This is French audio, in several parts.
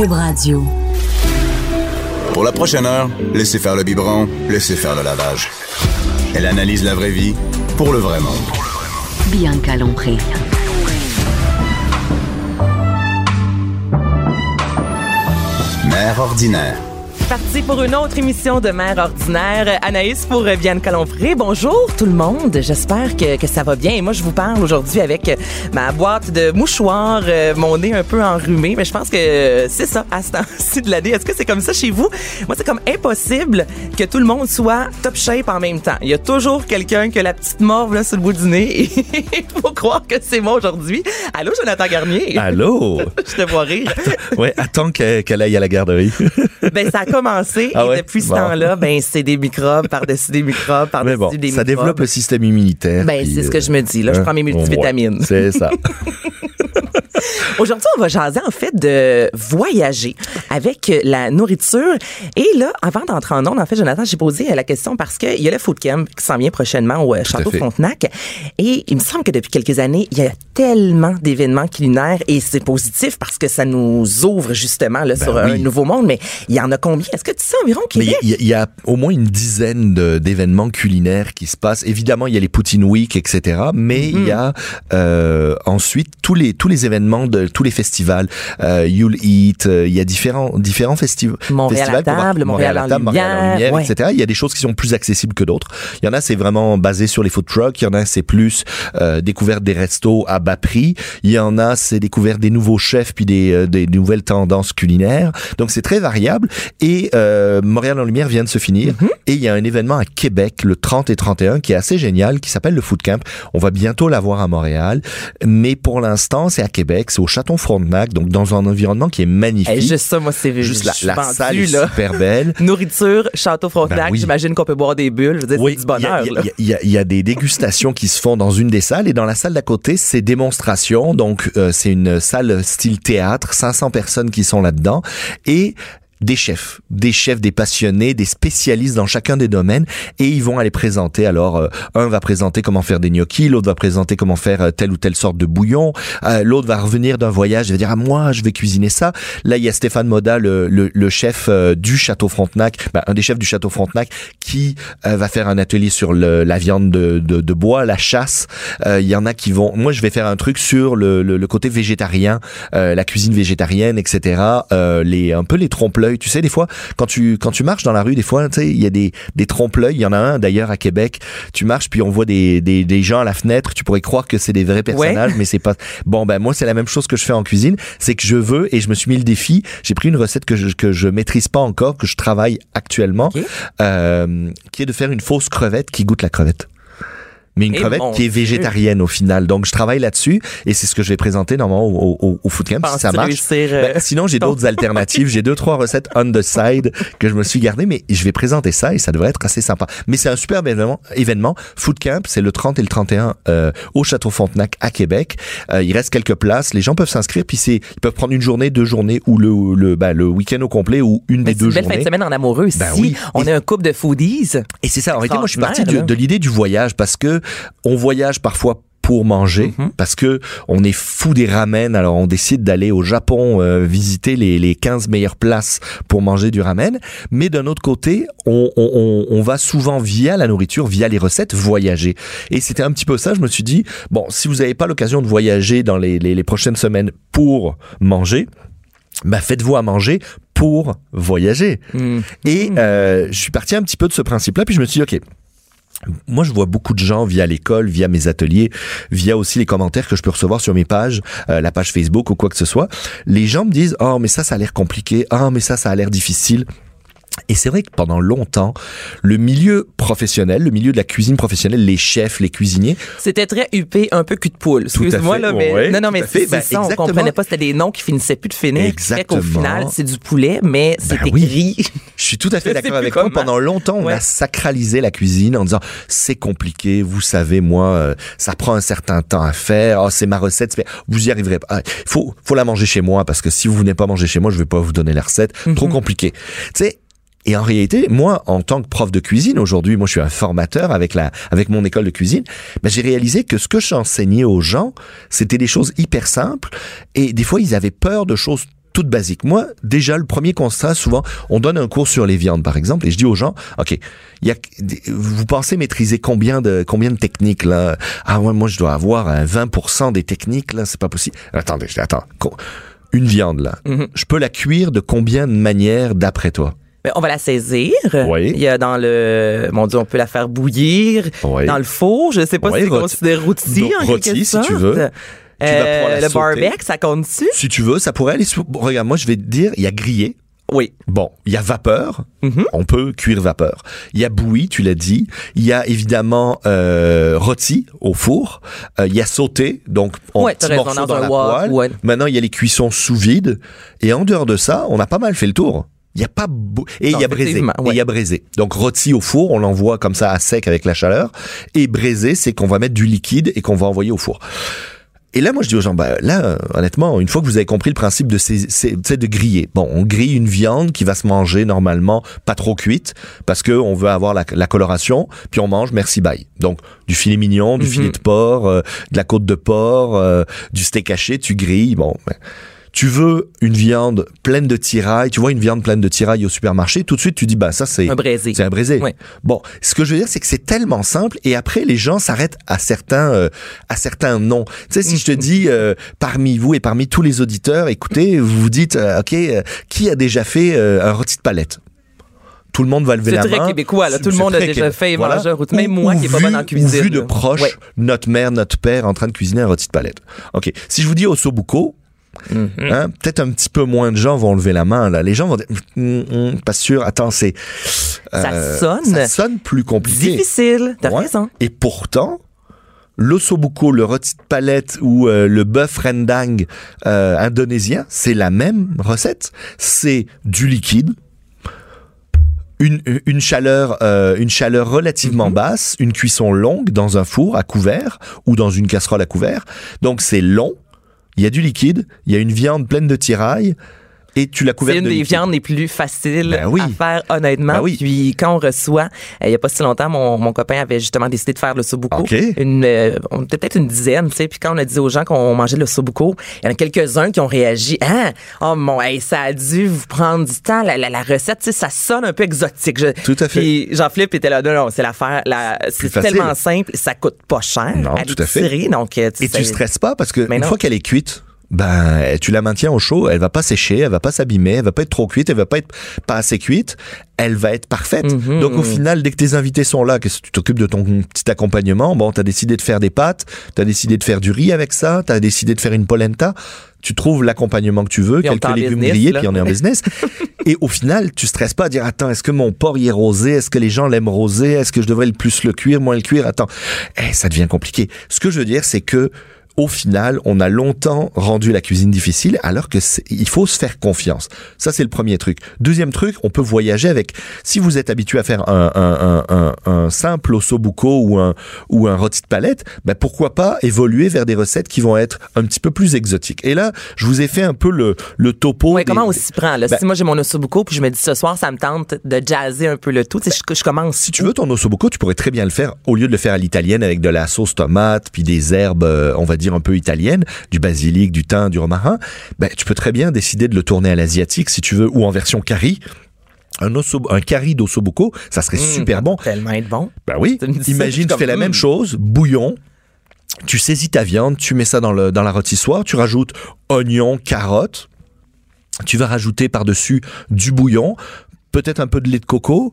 Cube Radio. Pour la prochaine heure, laissez faire le biberon, laissez faire le lavage. Elle analyse la vraie vie pour le vrai monde. Bianca Lompré. Mère ordinaire. Parti pour une autre émission de Mère ordinaire. Anaïs pour Vianne Calompré. Bonjour tout le monde. J'espère que, que ça va bien. Et moi, je vous parle aujourd'hui avec ma boîte de mouchoirs, euh, mon nez un peu enrhumé. Mais je pense que c'est ça à ce temps-ci de l'année. Est-ce que c'est comme ça chez vous? Moi, c'est comme impossible que tout le monde soit top shape en même temps. Il y a toujours quelqu'un qui a la petite morve là, sur le bout du nez. Et il faut croire que c'est moi aujourd'hui. Allô, Jonathan Garnier? Allô? je te vois rire. ouais, attends qu'elle qu'elle aille à la garderie. ben, ça a commencé Ah et ouais? depuis ce Bon. temps-là, ben, c'est des microbes par-dessus des microbes Mais par-dessus bon, des microbes. ça développe le système immunitaire. Ben, c'est ce que je me dis. Là, je hein, prends mes multivitamines. C'est ça. Aujourd'hui, on va jaser en fait de voyager avec la nourriture. Et là, avant d'entrer en ondes, en fait, Jonathan, j'ai posé la question parce qu'il y a le Food Camp qui s'en vient prochainement au euh, Château. Frontenac. Et il me semble que depuis quelques années, il y a tellement d'événements culinaires et c'est positif parce que ça nous ouvre justement là, sur un Ben nouveau monde. Mais il y en a combien? Est-ce que tu sais environ Mais Québec? il y, y a au moins une dizaine d'événements culinaires qui se passent. Évidemment, il y a les Poutine Week, etc. Mais il y a euh, ensuite tous les tous les événements de tous les festivals. Euh, You'll Eat. euh, il y a différents différents festivals. Montréal festivals table, Montréal à Montréal en lumière, ouais. etc. Il y a des choses qui sont plus accessibles que d'autres. Il y en a, c'est vraiment basé sur les food trucks. Il y en a, c'est plus euh, découverte des restos à bas prix. Il y en a, c'est découverte des nouveaux chefs puis des, euh, des nouvelles tendances culinaires. Donc c'est très variable. Et euh, Montréal en lumière vient de se finir. Et il y a un événement à Québec le 30 et 31 qui est assez génial, qui s'appelle le Food Camp. On va bientôt l'avoir à Montréal, mais pour l'instant c'est à Québec, c'est au Château Frontenac, donc dans un environnement qui est magnifique. Hey, juste ça, moi, c'est Juste la, la vendue, salle est là. super belle. Nourriture, Château Frontenac, Ben oui. j'imagine qu'on peut boire des bulles. Je veux dire, c'est du bonheur. il y y y, y a des dégustations qui se font dans une des salles et dans la salle d'à côté, c'est démonstration. Donc, euh, c'est une salle style théâtre, 500 personnes qui sont là-dedans et des chefs, des chefs, des passionnés, des spécialistes dans chacun des domaines et ils vont aller présenter. Alors, euh, un va présenter comment faire des gnocchis, l'autre va présenter comment faire euh, telle ou telle sorte de bouillon, euh, l'autre va revenir d'un voyage et va dire ah moi je vais cuisiner ça. Là, il y a Stéphane Moda, le, le, le chef euh, du Château Frontenac, ben, un des chefs du Château Frontenac, qui euh, va faire un atelier sur le, la viande de, de, de bois, la chasse. Il y en a qui vont. Moi, je vais faire un truc sur le, le, côté végétarien, la cuisine végétarienne, etc. Les un peu les Tu sais, des fois, quand tu quand tu marches dans la rue, des fois, tu sais, il y a des des trompe-l'œil. Il y en a un d'ailleurs à Québec. Tu marches puis on voit des, des des gens à la fenêtre. Tu pourrais croire que c'est des vrais personnages, mais c'est pas. Bon, ben moi, c'est la même chose que je fais en cuisine. C'est que je veux et je me suis mis le défi. J'ai pris une recette que je que je maîtrise pas encore, que je travaille actuellement, euh, qui est de faire une fausse crevette qui goûte la crevette. Mais une Eh crevette qui est Dieu. végétarienne au final. Donc je travaille là-dessus et c'est ce que je vais présenter normalement au, au, au Food Camp si ça marche. réussir, euh, Ben, sinon j'ai d'autres alternatives. J'ai deux trois recettes on the side que je me suis gardé, mais je vais présenter ça et ça devrait être assez sympa. Mais c'est un super événement. événement. Food Camp, c'est le 30 et le 31 euh, au Château Frontenac à Québec. Euh, il reste quelques places. Les gens peuvent s'inscrire puis c'est ils peuvent prendre une journée, deux journées ou le le ben, le week-end au complet ou une Mais des deux une belle fin journées. de semaine en amoureux. Ben si oui. on Et- est un couple de foodies, Et c'est ça. En réalité, moi, je suis parti là. de l'idée du voyage parce que on voyage parfois pour manger Mhm. parce que on est fou des ramen. Alors on décide d'aller au Japon euh, visiter les, les 15 meilleures places pour manger du ramen. Mais d'un autre côté on, on, on, on va souvent via la nourriture via les recettes voyager. Et c'était un petit peu ça. Je me suis dit bon si vous n'avez pas l'occasion de voyager dans les, les, les prochaines semaines pour manger bah faites-vous à manger pour voyager. Hmm. et euh, je suis parti un petit peu de ce principe-là, puis je me suis dit, OK, moi, je vois beaucoup de gens via l'école, via mes ateliers, via aussi les commentaires que je peux recevoir sur mes pages, euh, la page Facebook ou quoi que ce soit. Les gens me disent, oh, mais ça, ça a l'air compliqué. Ah, mais ça, ça a l'air difficile. Et c'est vrai que pendant longtemps, le milieu professionnel, le milieu de la cuisine professionnelle, les chefs, les cuisiniers, C'était très huppé, un peu cul de poule. Excuse-moi, là, mais. non, non, mais c'est Ben, ça. On exactement. comprenait pas. C'était des noms qui finissaient plus de finir. qui fait qu'au Exactement. final, c'est du poulet, mais c'est Ben oui. écrit. Je suis tout à fait d'accord avec toi. Pendant longtemps, on Ouais. a sacralisé la cuisine en disant c'est compliqué, vous savez, moi, euh, ça prend un certain temps à faire. Oh, c'est ma recette, vous y arriverez pas. Ah, faut, faut la manger chez moi parce que si vous venez pas manger chez moi, je vais pas vous donner la recette. Trop Mhm. compliqué. Tu sais. Et en réalité, moi, en tant que prof de cuisine, aujourd'hui, moi, je suis un formateur avec la, avec mon école de cuisine. Ben, j'ai réalisé que ce que j'enseignais aux gens, c'était des choses hyper simples. Et des fois, ils avaient peur de choses toute basique. Moi, déjà, le premier constat, souvent, on donne un cours sur les viandes, par exemple, et je dis aux gens, OK, y a, vous pensez maîtriser combien de, combien de techniques, là? Ah ouais, moi, je dois avoir un 20% des techniques, là, c'est pas possible. Attendez, attends. Une viande, là. Mhm. Je peux la cuire de combien de manières d'après toi? Mais on va la saisir. Oui. Il y a dans le, mon Dieu, on peut la faire bouillir. Oui. Dans le four, je sais pas Oui, si c'est considéré rôti en rôti, si tu veux. Tu vas pouvoir la Euh, le sauter. barbecue, ça compte-tu? Si tu veux, ça pourrait aller bon, regarde, moi, je vais te dire, il y a grillé. Oui. Bon, il y a vapeur, Mhm. on peut cuire vapeur. Il y a bouilli, tu l'as dit. Il y a évidemment euh, rôti au four. Euh, il y a sauté, donc en Ouais, raison, morceaux dans la poêle. ouais. Maintenant, il y a les cuissons sous vide. Et en dehors de ça, on a pas mal fait le tour. Il y a pas beau- et il y a braisé. Et ouais. il y a braisé. Donc rôti au four, on l'envoie comme ça à sec avec la chaleur. Et braisé, c'est qu'on va mettre du liquide et qu'on va envoyer au four. Et là, moi, je dis aux gens, bah, là, euh, honnêtement, une fois que vous avez compris le principe de ces, de griller. Bon, on grille une viande qui va se manger normalement pas trop cuite parce que on veut avoir la, la coloration, puis on mange merci bye. Donc, du filet mignon, du Mhm. filet de porc, euh, de la côte de porc, euh, du steak haché, tu grilles. Bon, ben, tu veux une viande pleine de tirailles, tu vois une viande pleine de tirailles au supermarché, tout de suite tu dis, bah, ça c'est Un braisé. c'est un braisé. Ouais. Bon, ce que je veux dire, c'est que c'est tellement simple et après les gens s'arrêtent à certains euh, à certains noms. Tu sais, si je te dis euh, parmi vous et parmi tous les auditeurs, écoutez, vous vous dites, euh, ok, qui a déjà fait un rôti de palette? Tout le monde va lever C'est la très main. québécois, là. C'est- Tout le c'est monde a très déjà fait Voilà. un rôti. Même Ou- moi ou qui est pas bonne en ou cuisine, vu de proche, Ouais. notre mère, notre père en train de cuisiner un rôti de palette. Ok. Si je vous dis Mhm. Hein, Peut-être un petit peu moins de gens vont lever la main. Là. Les gens vont dire, Hum, hum, pas sûr. Attends, c'est Ça euh, sonne. ça sonne plus compliqué. Difficile. T'as Ouais. raison. Et pourtant, l'ossobuco, le rôti de palette ou euh, le bœuf rendang euh, indonésien, c'est la même recette. C'est du liquide. Une, une chaleur euh, une chaleur relativement Mhm. basse, une cuisson longue dans un four à couvert ou dans une casserole à couvert. Donc c'est long, il y a du liquide, il y a une viande pleine de tirailles et tu l'as C'est couverte une de des liquide. viandes les plus faciles Ben oui. à faire, honnêtement. Ben oui. Puis quand on reçoit, euh, il y a pas si longtemps, mon, mon copain avait justement décidé de faire le sobuco. OK. Une, euh, on était peut-être une dizaine, tu sais. Puis quand on a dit aux gens qu'on mangeait le sobuco, il y en a quelques-uns qui ont réagi. Ah, oh mon, hey, ça a dû vous prendre du temps. La, la, la recette, tu sais, ça sonne un peu exotique. Je- Tout à fait. Puis Jean-Philippe était là, non, non, c'est l'affaire. La, c'est tellement simple, ça coûte pas cher. Non, à tout à fait. Donc, euh, Et sais, tu stresses pas parce que une non. fois qu'elle est cuite, ben tu la maintiens au chaud, elle va pas sécher, elle va pas s'abîmer, elle va pas être trop cuite, elle va pas être pas assez cuite, elle va être parfaite. Mhm. Donc au final, dès que tes invités sont là, que tu t'occupes de ton petit accompagnement, bon, t'as décidé de faire des pâtes, t'as décidé de faire du riz avec ça, t'as décidé de faire une polenta, tu trouves l'accompagnement que tu veux, Puis quelques légumes business, grillés, là. puis on est en business. Et au final, tu stresses pas à dire attends, est-ce que mon porc y est rosé, est-ce que les gens l'aiment rosé, est-ce que je devrais le plus le cuire, moins le cuire, attends, eh, ça devient compliqué. Ce que je veux dire, c'est que au final, on a longtemps rendu la cuisine difficile, alors que il faut se faire confiance. Ça, c'est le premier truc. Deuxième truc, on peut voyager avec. Si vous êtes habitué à faire un, un, un, un, un simple ossobuco ou un ou un rôti de palette, ben pourquoi pas évoluer vers des recettes qui vont être un petit peu plus exotiques. Et là, je vous ai fait un peu le le topo. Ouais, des- comment on s'y prend, là? Ben- si moi j'ai mon ossobuco, puis je me dis ce soir, ça me tente de jazzer un peu le tout, sais, je, je commence. Si tu veux ton ossobuco, tu pourrais très bien le faire au lieu de le faire à l'italienne avec de la sauce tomate puis des herbes, euh, on va dire un peu italiennes, du basilic, du thym, du romarin. Ben tu peux très bien décider de le tourner à l'asiatique si tu veux ou en version curry. Un, osso, un curry d'ossobuco, ça serait Mmh, super bon. Tellement être bon. Ben oui. Imagine, tu fais la même hmm. chose, bouillon. Tu saisis ta viande, tu mets ça dans, le, dans la rôtissoire, tu rajoutes oignons, carottes. Tu vas rajouter par-dessus du bouillon, peut-être un peu de lait de coco,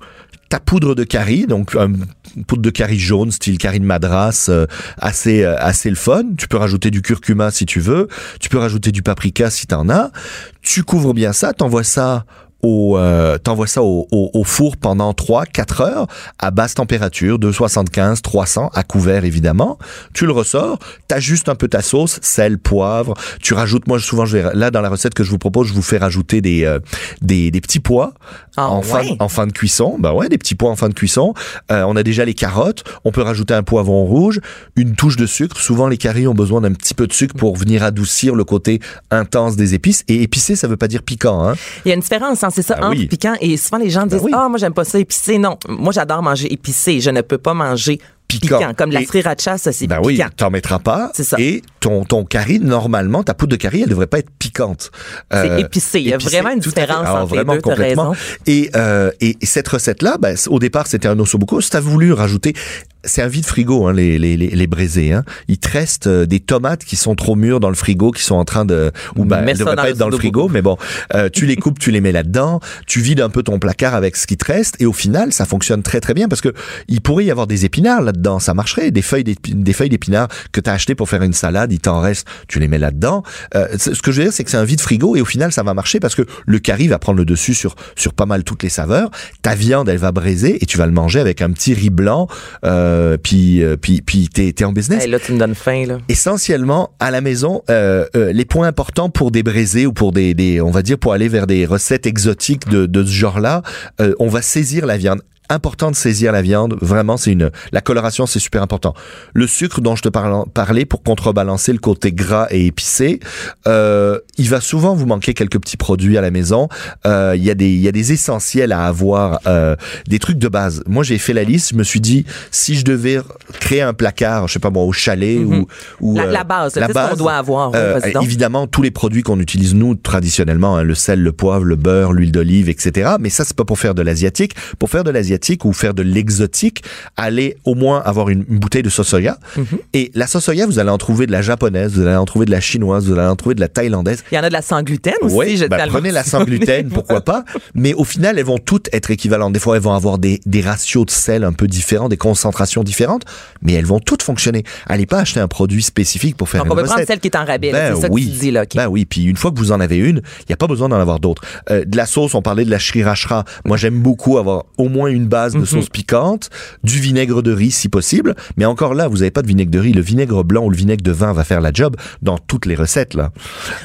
ta poudre de curry, donc euh, une poudre de curry jaune, style curry de madras, euh, assez euh, assez le fun. Tu peux rajouter du curcuma si tu veux. Tu peux rajouter du paprika si t'en as. Tu couvres bien ça, t'envoies ça au euh, t'envoies ça au, au, au four pendant 3 4 heures à basse température 275 300 à couvert évidemment. Tu le ressors t'ajustes un peu ta sauce sel poivre. Tu rajoutes moi souvent je vais là dans la recette que je vous propose je vous fais rajouter des euh, des, des petits pois Ah en, fin, ouais? en fin de cuisson. Bah ouais des petits pois en fin de cuisson. Euh, on a déjà les carottes. On peut rajouter un poivron rouge une touche de sucre. Souvent les caries ont besoin d'un petit peu de sucre pour venir adoucir le côté intense des épices. Et épicé ça veut pas dire piquant hein. Il y a une différence, c'est ça, Ben entre oui. piquant et souvent les gens disent oui. Ah, moi, j'aime pas ça épicé. Non, moi, j'adore manger épicé. Je ne peux pas manger piquant. Piquant. Comme la sriracha, ça, c'est ben oui, piquant. t'en mettras pas. C'est ça. Et ton, ton curry, normalement, ta poudre de curry, elle devrait pas être piquante. C'est épicé. Il y a vraiment une différence Alors, entre les vraiment, deux, t'as complètement. raison. Et, euh, et, et cette recette-là, ben, au départ, c'était un ossobuco. Si t'as voulu rajouter, c'est un vide frigo, hein, les, les, les, les braisés, hein. Il te reste euh, des tomates qui sont trop mûres dans le frigo, qui sont en train de, ou Mets elles devraient dans pas le être dans le ossobuco. frigo, mais bon, euh, tu les coupes, tu les mets là-dedans, tu vides un peu ton placard avec ce qui te reste, et au final, ça fonctionne très très bien parce que il pourrait y avoir des épinards là-dedans, ça marcherait, des feuilles des feuilles d'épinards que tu as acheté pour faire une salade, il t'en reste, tu les mets là-dedans. Euh, ce que je veux dire, c'est que c'est un vide frigo et au final, ça va marcher parce que le curry va prendre le dessus sur sur pas mal toutes les saveurs. Ta viande, elle va braiser et tu vas le manger avec un petit riz blanc, euh, euh, puis puis t'es t'es en business Hey, là, tu me donnes faim, là. essentiellement à la maison euh, euh, les points importants pour des braisés ou pour des, des on va dire pour aller vers des recettes exotiques de, de ce genre-là euh, on va saisir la viande important de saisir la viande vraiment c'est une la coloration c'est super important le sucre dont je te parlais pour contrebalancer le côté gras et épicé euh, il va souvent vous manquer quelques petits produits à la maison Euh, il y a des il y a des essentiels à avoir euh, des trucs de base moi j'ai fait la liste je me suis dit si je devais créer un placard je sais pas moi au chalet ou, ou Mhm. La, euh, la base, la ce qu'on base, doit avoir. Oui, euh, évidemment, tous les produits qu'on utilise nous traditionnellement, hein, le sel, le poivre, le beurre, l'huile d'olive, etc. Mais ça, c'est pas pour faire de l'asiatique. Pour faire de l'asiatique ou faire de l'exotique, allez au moins avoir une, une bouteille de sauce soya. Mhm. Et la sauce soya, vous allez en trouver de la japonaise, vous allez en trouver de la chinoise, vous allez en trouver de la thaïlandaise. Il y en a de la sans gluten aussi. Oui, ben, prenez la sans gluten, pourquoi pas. Mais au final, elles vont toutes être équivalentes. Des fois, elles vont avoir des, des ratios de sel un peu différents, des concentrations différentes, mais elles vont toutes fonctionner. Allez pas acheter un produit spécifique pour faire Donc, une on peut recette. prendre celle qui est en rabais. là, Ben c'est ça oui. que tu dis, là. Ben oui, puis une fois que vous en avez une, il n'y a pas besoin d'en avoir d'autres. Euh, de la sauce, on parlait de la sriracha. Moi, j'aime beaucoup avoir au moins une base Mhm. de sauce piquante, du vinaigre de riz si possible. Mais encore là, vous n'avez pas de vinaigre de riz. Le vinaigre blanc ou le vinaigre de vin va faire la job dans toutes les recettes là.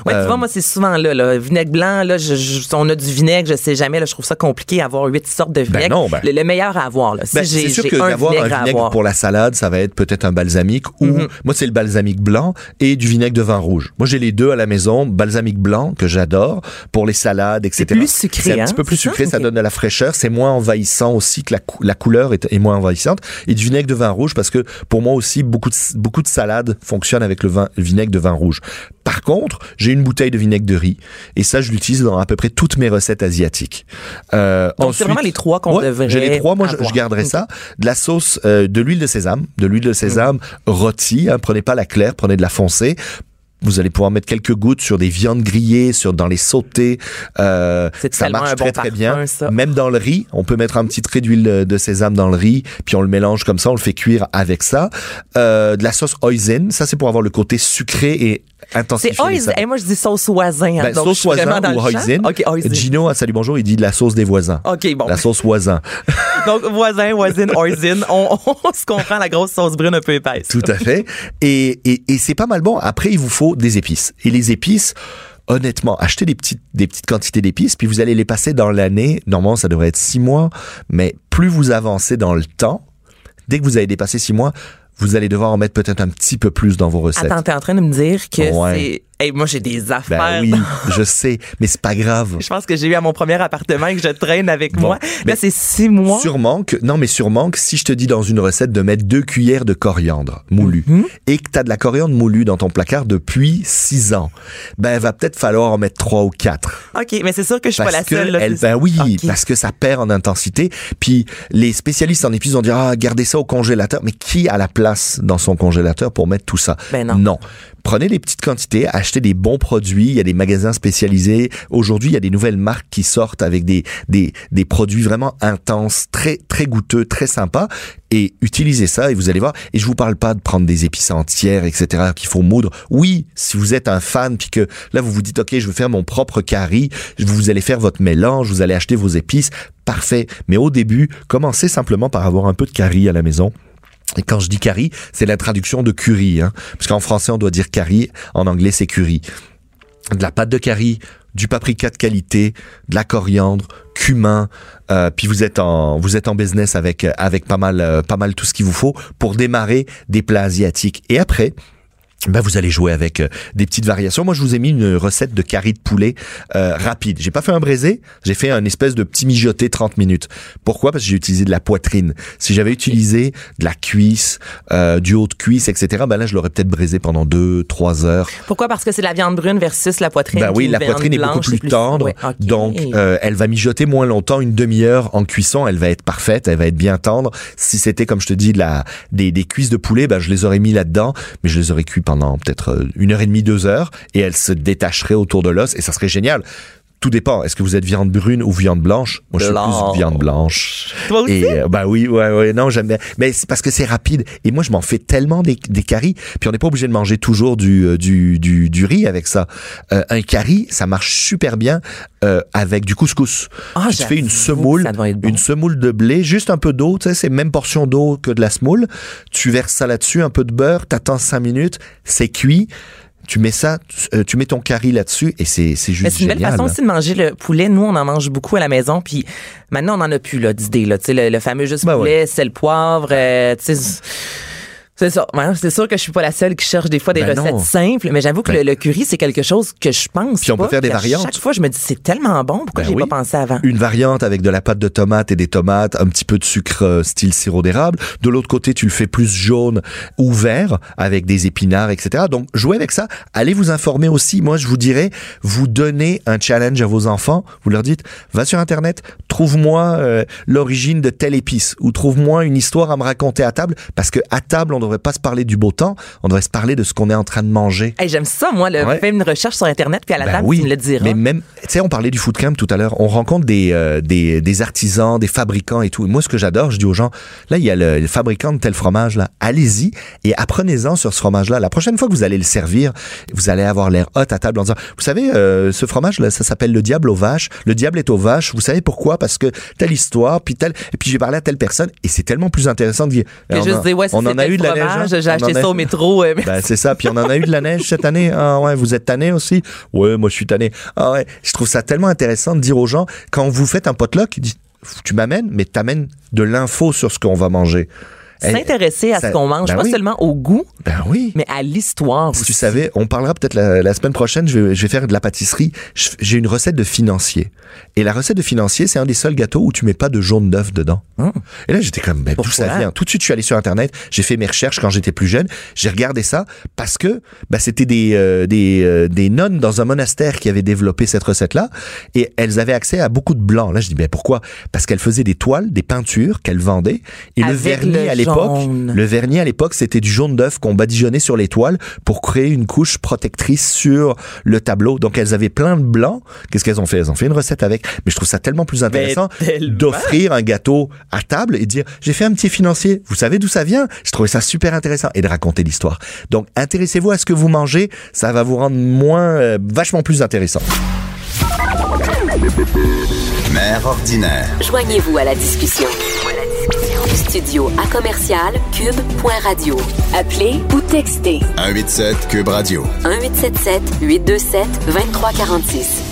Ouais, Euh, tu vois, moi, c'est souvent là, là. Vinaigre blanc, là, je, je- on a du vinaigre, je sais jamais, là, je trouve ça compliqué à avoir huit sortes de vinaigre. non, ben- le, le meilleur à avoir, là. Si Ben, c'est sûr que d'avoir un vinaigre avoir. pour la salade, ça va être peut-être un balsamique ou Mhm. moi c'est le balsamique blanc et du vinaigre de vin rouge. Moi j'ai les deux à la maison, balsamique blanc que j'adore pour les salades, etc. plus sucré, C'est un hein, petit peu plus c'est ça? sucré, ça, donne de la fraîcheur, c'est moins envahissant aussi que la, cou- la couleur est, est moins envahissante et du vinaigre de vin rouge parce que pour moi aussi beaucoup de, beaucoup de salades fonctionnent avec le, vin, le vinaigre de vin rouge. Par contre, j'ai une bouteille de vinaigre de riz et ça je l'utilise dans à peu près toutes mes recettes asiatiques. Euh, Donc, c'est ensuite- vraiment les trois qu'on Ouais, devrait J'ai les trois, moi je, avoir. je garderais Ok. ça. De la sauce, euh, de l'huile de sésame, de l'huile de sésame rôtie. Hein, prenez pas la claire, prenez de la foncée. Vous allez pouvoir mettre quelques gouttes sur des viandes grillées, sur dans les sautés. Euh, ça marche bon très très parfum, bien. ça. Même dans le riz, on peut mettre un petit trait d'huile de de sésame dans le riz, puis on le mélange comme ça, on le fait cuire avec ça. Euh, de la sauce hoisin, ça c'est pour avoir le côté sucré et intensifier. C'est les oisin. saveurs. Hey, moi, je dis sauce oisin. hein, Ben, donc, sauce voisin ou hoisin. OK, hoisin. Gino à Salut Bonjour, il dit de la sauce des voisins. OK, bon. La sauce voisin. Donc, voisin, voisine, oisin. On, on se comprend la grosse sauce brune un peu épaisse. Tout à fait. Et, et, et c'est pas mal bon. Après, il vous faut des épices. Et les épices, honnêtement, achetez des petites, des petites quantités d'épices, puis vous allez les passer dans l'année. Normalement, ça devrait être six mois. Mais plus vous avancez dans le temps, dès que vous avez dépassé six mois, vous allez devoir en mettre peut-être un petit peu plus dans vos recettes. Attends, t'es en train de me dire que Ouais. c'est. Hey, moi, j'ai des affaires. ben oui, je sais, mais c'est pas grave. Je pense que j'ai eu à mon premier appartement et que je traîne avec Bon, moi. Là, c'est six mois. Sûrement que, non, mais sûrement que si je te dis dans une recette de mettre deux cuillères de coriandre moulu Mhm. et que tu as de la coriandre moulue dans ton placard depuis six ans, ben, va peut-être falloir en mettre trois ou quatre. OK, mais c'est sûr que je suis pas la seule. là, elle, c'est- ben oui, parce que ça perd en intensité. Puis les spécialistes en épices vont dire ah gardez ça au congélateur. Mais qui a la place dans son congélateur pour mettre tout ça? Ben non. Non. Prenez les petites quantités, achetez des bons produits. Il y a des magasins spécialisés. Aujourd'hui, il y a des nouvelles marques qui sortent avec des des des produits vraiment intenses, très très goûteux, très sympas. Et utilisez ça et vous allez voir. Et je vous parle pas de prendre des épices entières, etc. qu'il faut moudre. Oui, si vous êtes un fan puis que là vous vous dites ok, je veux faire mon propre curry, vous allez faire votre mélange, vous allez acheter vos épices, parfait. Mais au début, commencez simplement par avoir un peu de curry à la maison. Et quand je dis curry, c'est la traduction de curry, hein, parce qu'en français on doit dire curry, en anglais c'est curry. De la pâte de curry, du paprika de qualité, de la coriandre, cumin, euh, puis vous êtes en vous êtes en business avec avec pas mal euh, pas mal tout ce qu'il vous faut pour démarrer des plats asiatiques. Et après, ben vous allez jouer avec euh, des petites variations. Moi, je vous ai mis une recette de curry de poulet euh, rapide. J'ai pas fait un braisé, j'ai fait un espèce de petit mijoté 30 minutes. Pourquoi? Parce que j'ai utilisé de la poitrine. Si j'avais utilisé de la cuisse, euh, du haut de cuisse, etc., ben là, je l'aurais peut-être braisé pendant deux, trois heures. Pourquoi? Parce que c'est la viande brune versus la poitrine. Ben oui, la poitrine est beaucoup plus tendre, Ouais, ok. donc euh, elle va mijoter moins longtemps, une demi-heure en cuisson, elle va être parfaite, elle va être bien tendre. Si c'était comme je te dis de la des, des cuisses de poulet, ben je les aurais mis là-dedans, mais je les aurais cuits pendant peut-être euh, une heure et demie, deux heures, et elles se détacheraient autour de l'os, et ça serait génial. Tout dépend. Est-ce que vous êtes viande brune ou viande blanche? Moi, je suis plus viande blanche. Toi aussi? Et euh, bah oui, ouais, ouais, non, j'aime bien. Mais c'est parce que c'est rapide. Et moi, je m'en fais tellement des, des caries. Puis on n'est pas obligé de manger toujours du, euh, du, du, du riz avec ça. Euh, un curry, ça marche super bien euh, avec du couscous. Ah, tu fais une semoule, bon. une semoule de blé, juste un peu d'eau, tu sais, c'est même portion d'eau que de la semoule. Tu verses ça là-dessus, un peu de beurre, t'attends cinq minutes, c'est cuit. Tu mets ça, tu, euh, tu mets ton curry là-dessus et c'est c'est juste c'est une belle génial. façon aussi de manger le poulet. Nous, on en mange beaucoup à la maison, puis maintenant, on en a plus là d'idées. Là. Tu sais, Le, le fameux juste Ben poulet, sel, poivre. euh, tu sais, c'est. Ouais, c'est sûr que je suis pas la seule qui cherche des fois des Ben recettes non. simples, mais j'avoue que Ben- le, le curry, c'est quelque chose que je pense Puis on peut faire des variantes. Chaque fois, je me dis, c'est tellement bon, pourquoi Ben j'ai oui. pas pensé avant? Une variante avec de la pâte de tomate et des tomates, un petit peu de sucre euh, style sirop d'érable. De l'autre côté, tu le fais plus jaune ou vert avec des épinards, etc. Donc, jouez avec ça. Allez vous informer aussi. Moi, je vous dirais, vous donnez un challenge à vos enfants. Vous leur dites, va sur Internet, trouve-moi euh, l'origine de telle épice ou trouve-moi une histoire à me raconter à table parce que à table, on ne devrait pas se parler du beau temps. On devrait se parler de ce qu'on est en train de manger. Hey, J'aime ça, moi, le Ouais. faire une recherche sur Internet, puis à la Ben table, tu me le diras. Mais même, tu sais, on parlait du food camp tout à l'heure. On rencontre des, euh, des, des artisans, des fabricants et tout. Et moi, ce que j'adore, je dis aux gens, là, il y a le, le fabricant de tel fromage, là. Allez-y et apprenez-en sur ce fromage-là. La prochaine fois que vous allez le servir, vous allez avoir l'air hot à table en disant, vous savez, euh, ce fromage-là, ça s'appelle le diable aux vaches. Le diable est aux vaches. Vous savez pourquoi? Parce que telle histoire, puis telle, et puis j'ai parlé à telle personne. Et c'est tellement plus intéressant de dire, on en- dire, ouais, on en a eu de la neige. hein? J'ai acheté ça au métro. ben, c'est ça. Puis on en a eu de la neige cette année. Ah ouais, vous êtes tanné aussi? Ouais, moi je suis tanné. Ah ouais. Je trouve ça tellement intéressant de dire aux gens, quand vous faites un potluck, tu m'amènes, mais t'amènes de l'info sur ce qu'on va manger. Eh, S'intéresser à ça- ce qu'on mange, ben pas oui. seulement au goût, Ben oui. mais à l'histoire Si tu savais, on parlera peut-être la, la semaine prochaine, je vais, je vais faire de la pâtisserie. J'ai une recette de financier. Et la recette de financier, c'est un des seuls gâteaux où tu mets pas de jaune d'œuf dedans. Et là, j'étais comme, ben, d'où ça vient? Tout de suite, je suis allé sur Internet, j'ai fait mes recherches quand j'étais plus jeune, j'ai regardé ça parce que ben, c'était des, euh, des, euh, des nonnes dans un monastère qui avaient développé cette recette-là et elles avaient accès à beaucoup de blanc. Là, je dis, ben pourquoi? Parce qu'elles faisaient des toiles, des peintures qu'elles vendaient et le vernis le à l'époque, le vernis à l'époque, c'était du jaune d'œuf qu'on badigeonnait sur les toiles pour créer une couche protectrice sur le tableau. Donc elles avaient plein de blanc. Qu'est-ce qu'elles ont fait? Elles ont fait une recette avec. Mais je trouve ça tellement plus intéressant d'offrir un gâteau à table et de dire j'ai fait un petit financier. Vous savez d'où ça vient? Je trouvais ça super intéressant et de raconter l'histoire. Donc intéressez-vous à ce que vous mangez, ça va vous rendre moins, euh, vachement plus intéressant. Mère ordinaire. Joignez-vous à la discussion. Studio à commercial cube.radio. Appelez ou textez 187 Cube Radio. 1877 827 2346.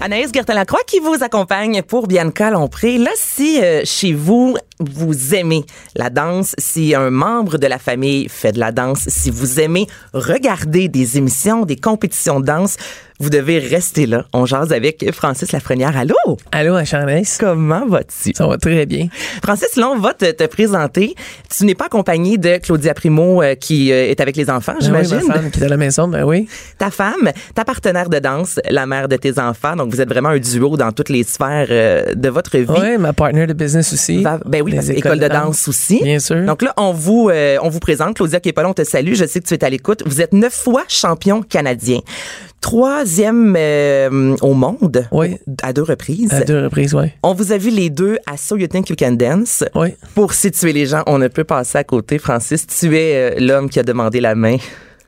Anaïs Gertin-Lacroix qui vous accompagne pour Bianca Lompré. Là, si euh, chez vous, vous aimez la danse, si un membre de la famille fait de la danse, si vous aimez regarder des émissions, des compétitions de danse, vous devez rester là. On jase avec Francis Lafrenière. Allô? Allô, Charles. Comment vas-tu? Ça va très bien. Francis, là, on va te, te présenter. Tu n'es pas accompagné de Claudia Primo euh, qui euh, est avec les enfants, Ben oui, j'imagine. ma femme qui est à la maison, ben oui. ta femme, ta partenaire de danse, la mère de tes enfants. Donc, vous êtes vraiment un duo dans toutes les sphères euh, de votre vie. Oui, ma partner de business aussi. Va- ben oui, parce école de danse aussi. Bien sûr. Donc là, on vous, euh, on vous présente. Claudia Képolon, on te salue. Je sais que tu es à l'écoute. Vous êtes neuf fois champion canadien. Troisième euh, au monde. Oui. À deux reprises. À deux reprises, oui. On vous a vu les deux à So You Think You Can Dance. Oui. Pour situer les gens, on ne peut passer à côté. Francis, tu es euh, l'homme qui a demandé la main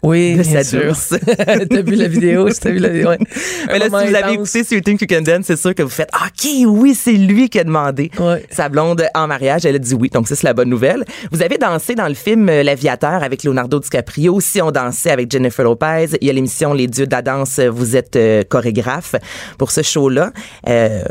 Oui, de sa douce. T'as vu la vidéo? T'as vu la vidéo? Ouais. Mais là, si vous avez écouté So You Can Dance, c'est sûr que vous faites OK, oui, c'est lui qui a demandé Ouais. sa blonde en mariage. Elle a dit oui, donc ça, c'est la bonne nouvelle. Vous avez dansé dans le film euh, L'Aviateur avec Leonardo DiCaprio. Aussi, on dansait avec Jennifer Lopez. Il y a l'émission Les Dieux de la danse. Vous êtes euh, chorégraphe pour ce show-là. Euh,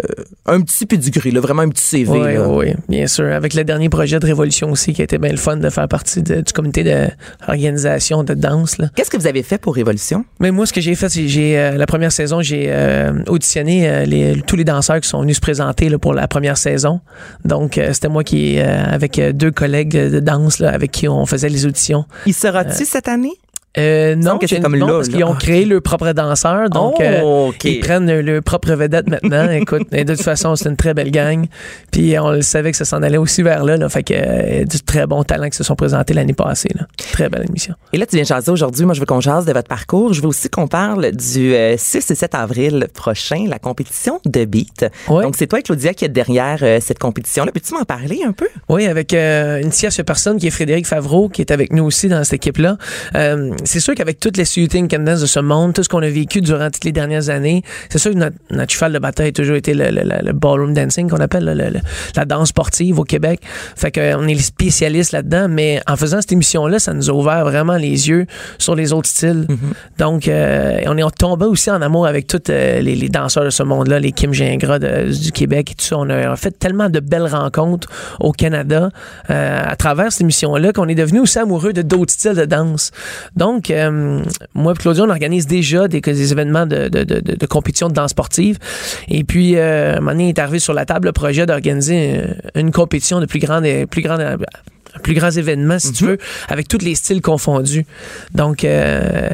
un petit pedigree, là, vraiment un petit CV. Oui, là. oui, bien sûr. Avec le dernier projet de Révolution aussi, qui a été bien le fun de faire partie de- du comité d'organisation de danse. Qu'est-ce que vous avez fait pour Révolution? Mais moi, ce que j'ai fait, c'est j'ai euh, la première saison, j'ai euh, auditionné euh, les, tous les danseurs qui sont venus se présenter là, pour la première saison. Donc, c'était moi qui, avec deux collègues de danse, là, avec qui on faisait les auditions. Il sera-tu cette année? Euh, non, que c'est j'ai- comme non, là, parce qu'ils ont Ah, créé leur propre danseur, donc Oh, euh, OK. ils prennent leur propre vedette maintenant. Écoute, et de toute façon, c'est une très belle gang. Puis on le savait que ça s'en allait aussi vers là, là fait que euh, du très bon talent qui se sont présentés l'année passée. Là. Très belle émission. Et là, tu viens jaser aujourd'hui. Moi, je veux qu'on jase de votre parcours. Je veux aussi qu'on parle du euh, 6 et 7 avril prochain, la compétition de beat. Donc, c'est toi, Claudia, qui est derrière euh, cette compétition-là. Peux-tu m'en parler un peu? Oui, avec euh, une tierce personne qui est Frédéric Favreau, qui est avec nous aussi dans cette équipe-là. Euh, c'est sûr qu'avec toutes les shooting Candace de ce monde, tout ce qu'on a vécu durant toutes les dernières années, c'est sûr que notre, notre cheval de bataille a toujours été le, le- le- le ballroom dancing qu'on appelle le- le- le- la danse sportive au Québec. Fait qu'on est les spécialistes là-dedans, mais en faisant cette émission-là, ça nous a ouvert vraiment les yeux sur les autres styles. Donc, euh, on est tombé aussi en amour avec tous les, les danseurs de ce monde-là, les Kim Gingras de- du Québec et tout ça. On a fait tellement de belles rencontres au Canada euh, à travers cette émission-là qu'on est devenu aussi amoureux de d'autres styles de danse. Donc, euh, moi et Claudia, on organise déjà des, des événements de, de, de, compétition de danse sportive. Et puis, euh, un moment donné, est arrivé sur la table le projet d'organiser euh, une compétition de plus grande, plus grande plus grands événements, si tu veux, avec tous les styles confondus. Donc, euh,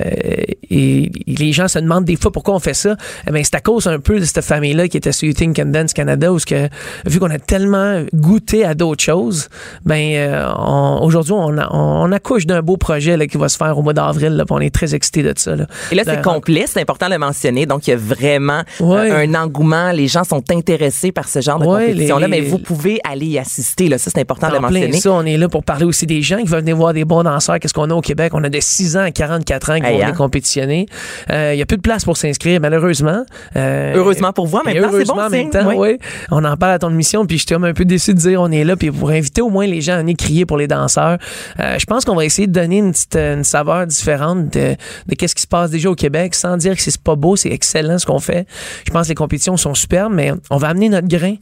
et, et les gens se demandent des fois pourquoi on fait ça. Eh ben, c'est à cause un peu de cette famille-là qui était sur You Think Can Dance Canada, où que, vu qu'on a tellement goûté à d'autres choses, ben, euh, on- aujourd'hui, on, a- on accouche d'un beau projet là, qui va se faire au mois d'avril. On est très excités de ça. Là. Et là, c'est complet, c'est important de le mentionner. Donc, il y a vraiment Ouais. euh, un engouement. Les gens sont intéressés par ce genre de Ouais, compétition-là, les- mais vous pouvez aller y assister. Là. Ça, c'est important de le mentionner. ça, on est là pour parler aussi des gens qui veulent venir voir des bons danseurs. Qu'est-ce qu'on a au Québec? On a de 6 ans à 44 ans qui Hey, vont hein? venir compétitionner. Euh, Il y a plus de place pour s'inscrire, malheureusement. Euh, Heureusement pour vous, c'est heureusement bon en même temps, oui. oui. On en parle à ton émission, puis j'étais un peu déçu de dire on est là, puis pour inviter au moins les gens à venir crier pour les danseurs. Euh, je pense qu'on va essayer de donner une petite une saveur différente de, de qu'est-ce qui se passe déjà au Québec, sans dire que c'est pas beau, c'est excellent ce qu'on fait. Je pense que les compétitions sont superbes, mais on va amener notre grain.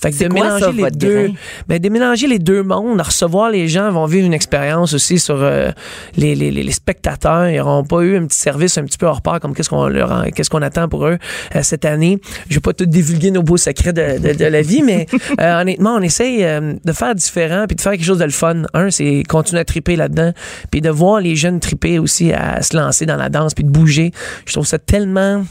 Fait que C'est de quoi, mélanger ça, les deux, grain? ben, de mélanger les deux mondes, de les gens vont vivre une expérience aussi sur euh, les, les, les, les spectateurs. Ils n'auront pas eu un petit service un petit peu hors part comme qu'est-ce qu'on leur en- qu'est-ce qu'on attend pour eux euh, cette année. Je vais pas tout divulguer nos beaux secrets de, de, de la vie, mais euh, honnêtement, on essaye de faire différent puis de faire quelque chose de le fun. Un, c'est continuer à triper là-dedans, puis de voir les jeunes triper aussi à se lancer dans la danse puis de bouger. Je trouve ça tellement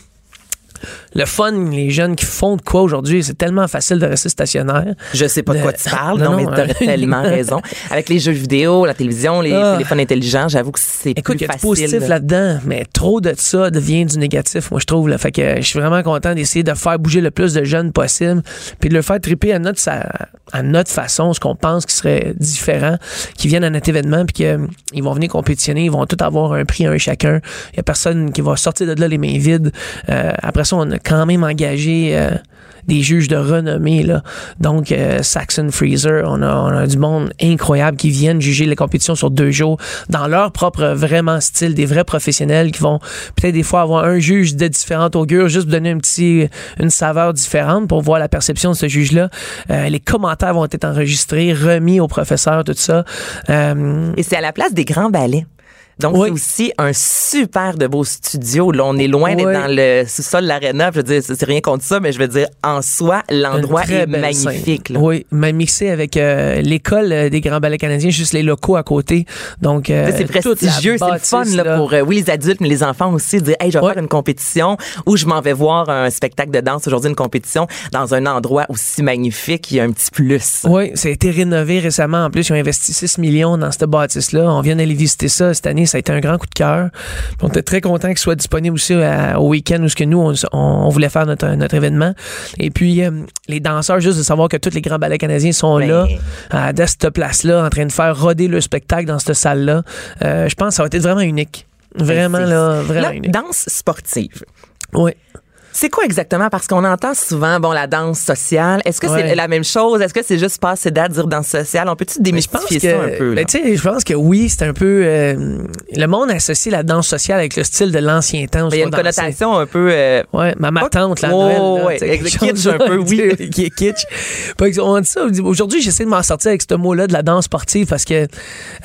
le fun, les jeunes qui font de quoi aujourd'hui, c'est tellement facile de rester stationnaire. Je sais pas de quoi tu parles, Non, non, mais non, tu as hein. tellement raison. Avec les jeux vidéo, la télévision, les Ah. téléphones intelligents, j'avoue que c'est Écoute, plus il y a du facile. positif là-dedans, mais trop de ça devient du négatif, moi, je trouve. Là. Fait que je suis vraiment content d'essayer de faire bouger le plus de jeunes possible, puis de le faire triper à notre, à notre façon, ce qu'on pense qui serait différent, qui viennent à notre événement, puis qu'ils vont venir compétitionner, ils vont tous avoir un prix, un chacun. Il y a personne qui va sortir de là les mains vides. Euh, après ça, on a quand même engagé euh, des juges de renommée. Là. Donc, euh, Saxon Freezer, on a, du monde incroyable qui viennent juger les compétitions sur deux jours dans leur propre vraiment style, des vrais professionnels qui vont peut-être des fois avoir un juge de différentes augures, juste donner un petit, une saveur différente pour voir la perception de ce juge-là. Euh, les commentaires vont être enregistrés, remis au professeur, tout ça. Et c'est à la place des grands ballets. Donc, Oui. c'est aussi un super de beau studio. Là, on est loin d'être Oui. dans le sous-sol de l'aréna. Je veux dire, c'est rien contre ça, mais je veux dire, en soi, l'endroit est magnifique. là. Oui, mais mixé avec euh, l'école euh, des grands ballets canadiens, juste les locaux à côté. Donc, euh, c'est prestigieux, c'est le fun là, là. pour euh, oui les adultes mais les enfants aussi de dire hey je vais faire une compétition ou je m'en vais voir un spectacle de danse aujourd'hui une compétition dans un endroit aussi magnifique il y a un petit plus. Oui, ça a été rénové récemment. En plus, ils ont investi 6 millions dans cette bâtisse-là. On vient d'aller visiter ça cette année. Ça a été un grand coup de cœur. On était très contents qu'il soit disponible aussi à- au week-end où ce que nous, on, voulait faire notre, notre événement. Et puis, euh, les danseurs, juste de savoir que tous les grands ballets canadiens sont Ben. là, à, à cette place-là, en train de faire roder le spectacle dans cette salle-là. Euh, je pense que ça va être vraiment unique. Vraiment, Ben, là, vraiment Là, unique. danse sportive. Oui. C'est quoi exactement? Parce qu'on entend souvent, bon, la danse sociale. Est-ce que Ouais. c'est la même chose? Est-ce que c'est juste passer date, dire danse sociale? On peut-tu pense démystifier que, ça un peu? ben, là? je pense que oui, c'est un peu. euh, le monde associe la danse sociale avec le style de l'ancien temps. Ben, Il y a une connotation un peu... euh, Ouais, ma, ma Pas- tante, la Oh, Noël. là, ouais, quelque kitsch un peu, là, oui. Qui est kitsch. Que- on dit ça. Aujourd'hui, j'essaie de m'en sortir avec ce mot-là de la danse sportive parce que.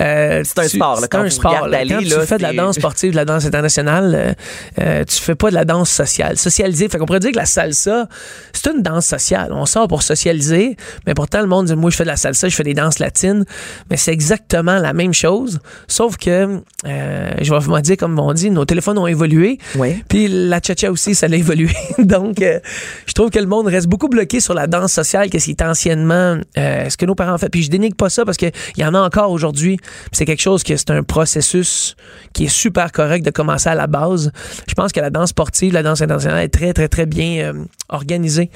euh, C'est un sport, là, C'est quand un sport. là. Quand là, tu fais de la danse sportive, de la danse internationale, euh, tu fais pas de la danse sociale. Socialisée. Fait qu'on pourrait dire que la salsa, c'est une danse sociale. On sort pour socialiser, mais pourtant, le monde dit, moi, je fais de la salsa, je fais des danses latines. Mais c'est exactement la même chose. Sauf que, euh, je vais vous dire, comme on dit, nos téléphones ont évolué. Ouais. Puis la cha-cha aussi, ça l'a évolué. Donc, euh, je trouve que le monde reste beaucoup bloqué sur la danse sociale, qu'est-ce qui était anciennement, euh, ce que nos parents fait. Puis je dénigre pas ça parce qu'il y en a encore aujourd'hui. C'est quelque chose que c'est un processus qui est super correct de commencer à la base. Je pense que la danse sportive, la danse internationale est très, très, très bien euh, organisée.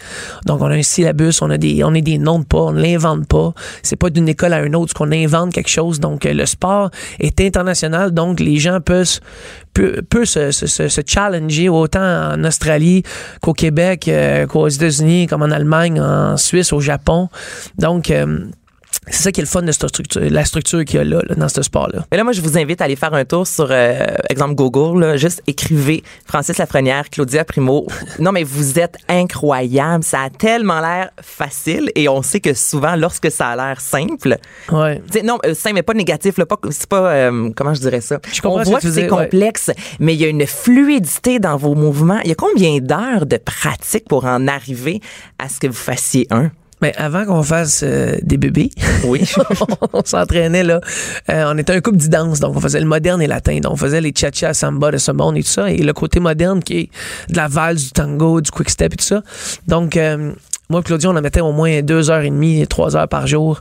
Donc, on a un syllabus, on a des, on est des noms de pas, on ne l'invente pas. C'est pas d'une école à une autre qu'on invente quelque chose. Donc, euh, le sport est international. Donc, les gens peuvent, peut, peut se, challenger autant en Australie qu'au Québec, euh, qu'aux États-Unis, comme en Allemagne, en Suisse, au Japon. Donc, c'est ça qui est le fun de cette structure, la structure qu'il y a là, là, dans ce sport-là. Mais là, moi, je vous invite à aller faire un tour sur, euh, exemple, Google. Là, juste écrivez Francis Lafrenière, Claudia Primo. Non, mais vous êtes incroyable. Ça a tellement l'air facile et on sait que souvent, lorsque ça a l'air simple, Ouais. non, euh, simple, mais pas négatif, là, pas, c'est pas, euh, comment je dirais ça? Je comprends on voit que c'est ouais. complexe, mais il y a une fluidité dans vos mouvements. Il y a combien d'heures de pratique pour en arriver à ce que vous fassiez un? Mais avant qu'on fasse euh, des bébés, Oui. on s'entraînait là. Euh, on était un couple d'idance, donc on faisait le moderne et latin. Donc on faisait les cha-cha, samba de ce monde et tout ça. Et le côté moderne qui est de la valse, du tango, du quick step et tout ça. Donc euh, moi et Claudia, on en mettait au moins deux heures et demie, trois heures par jour.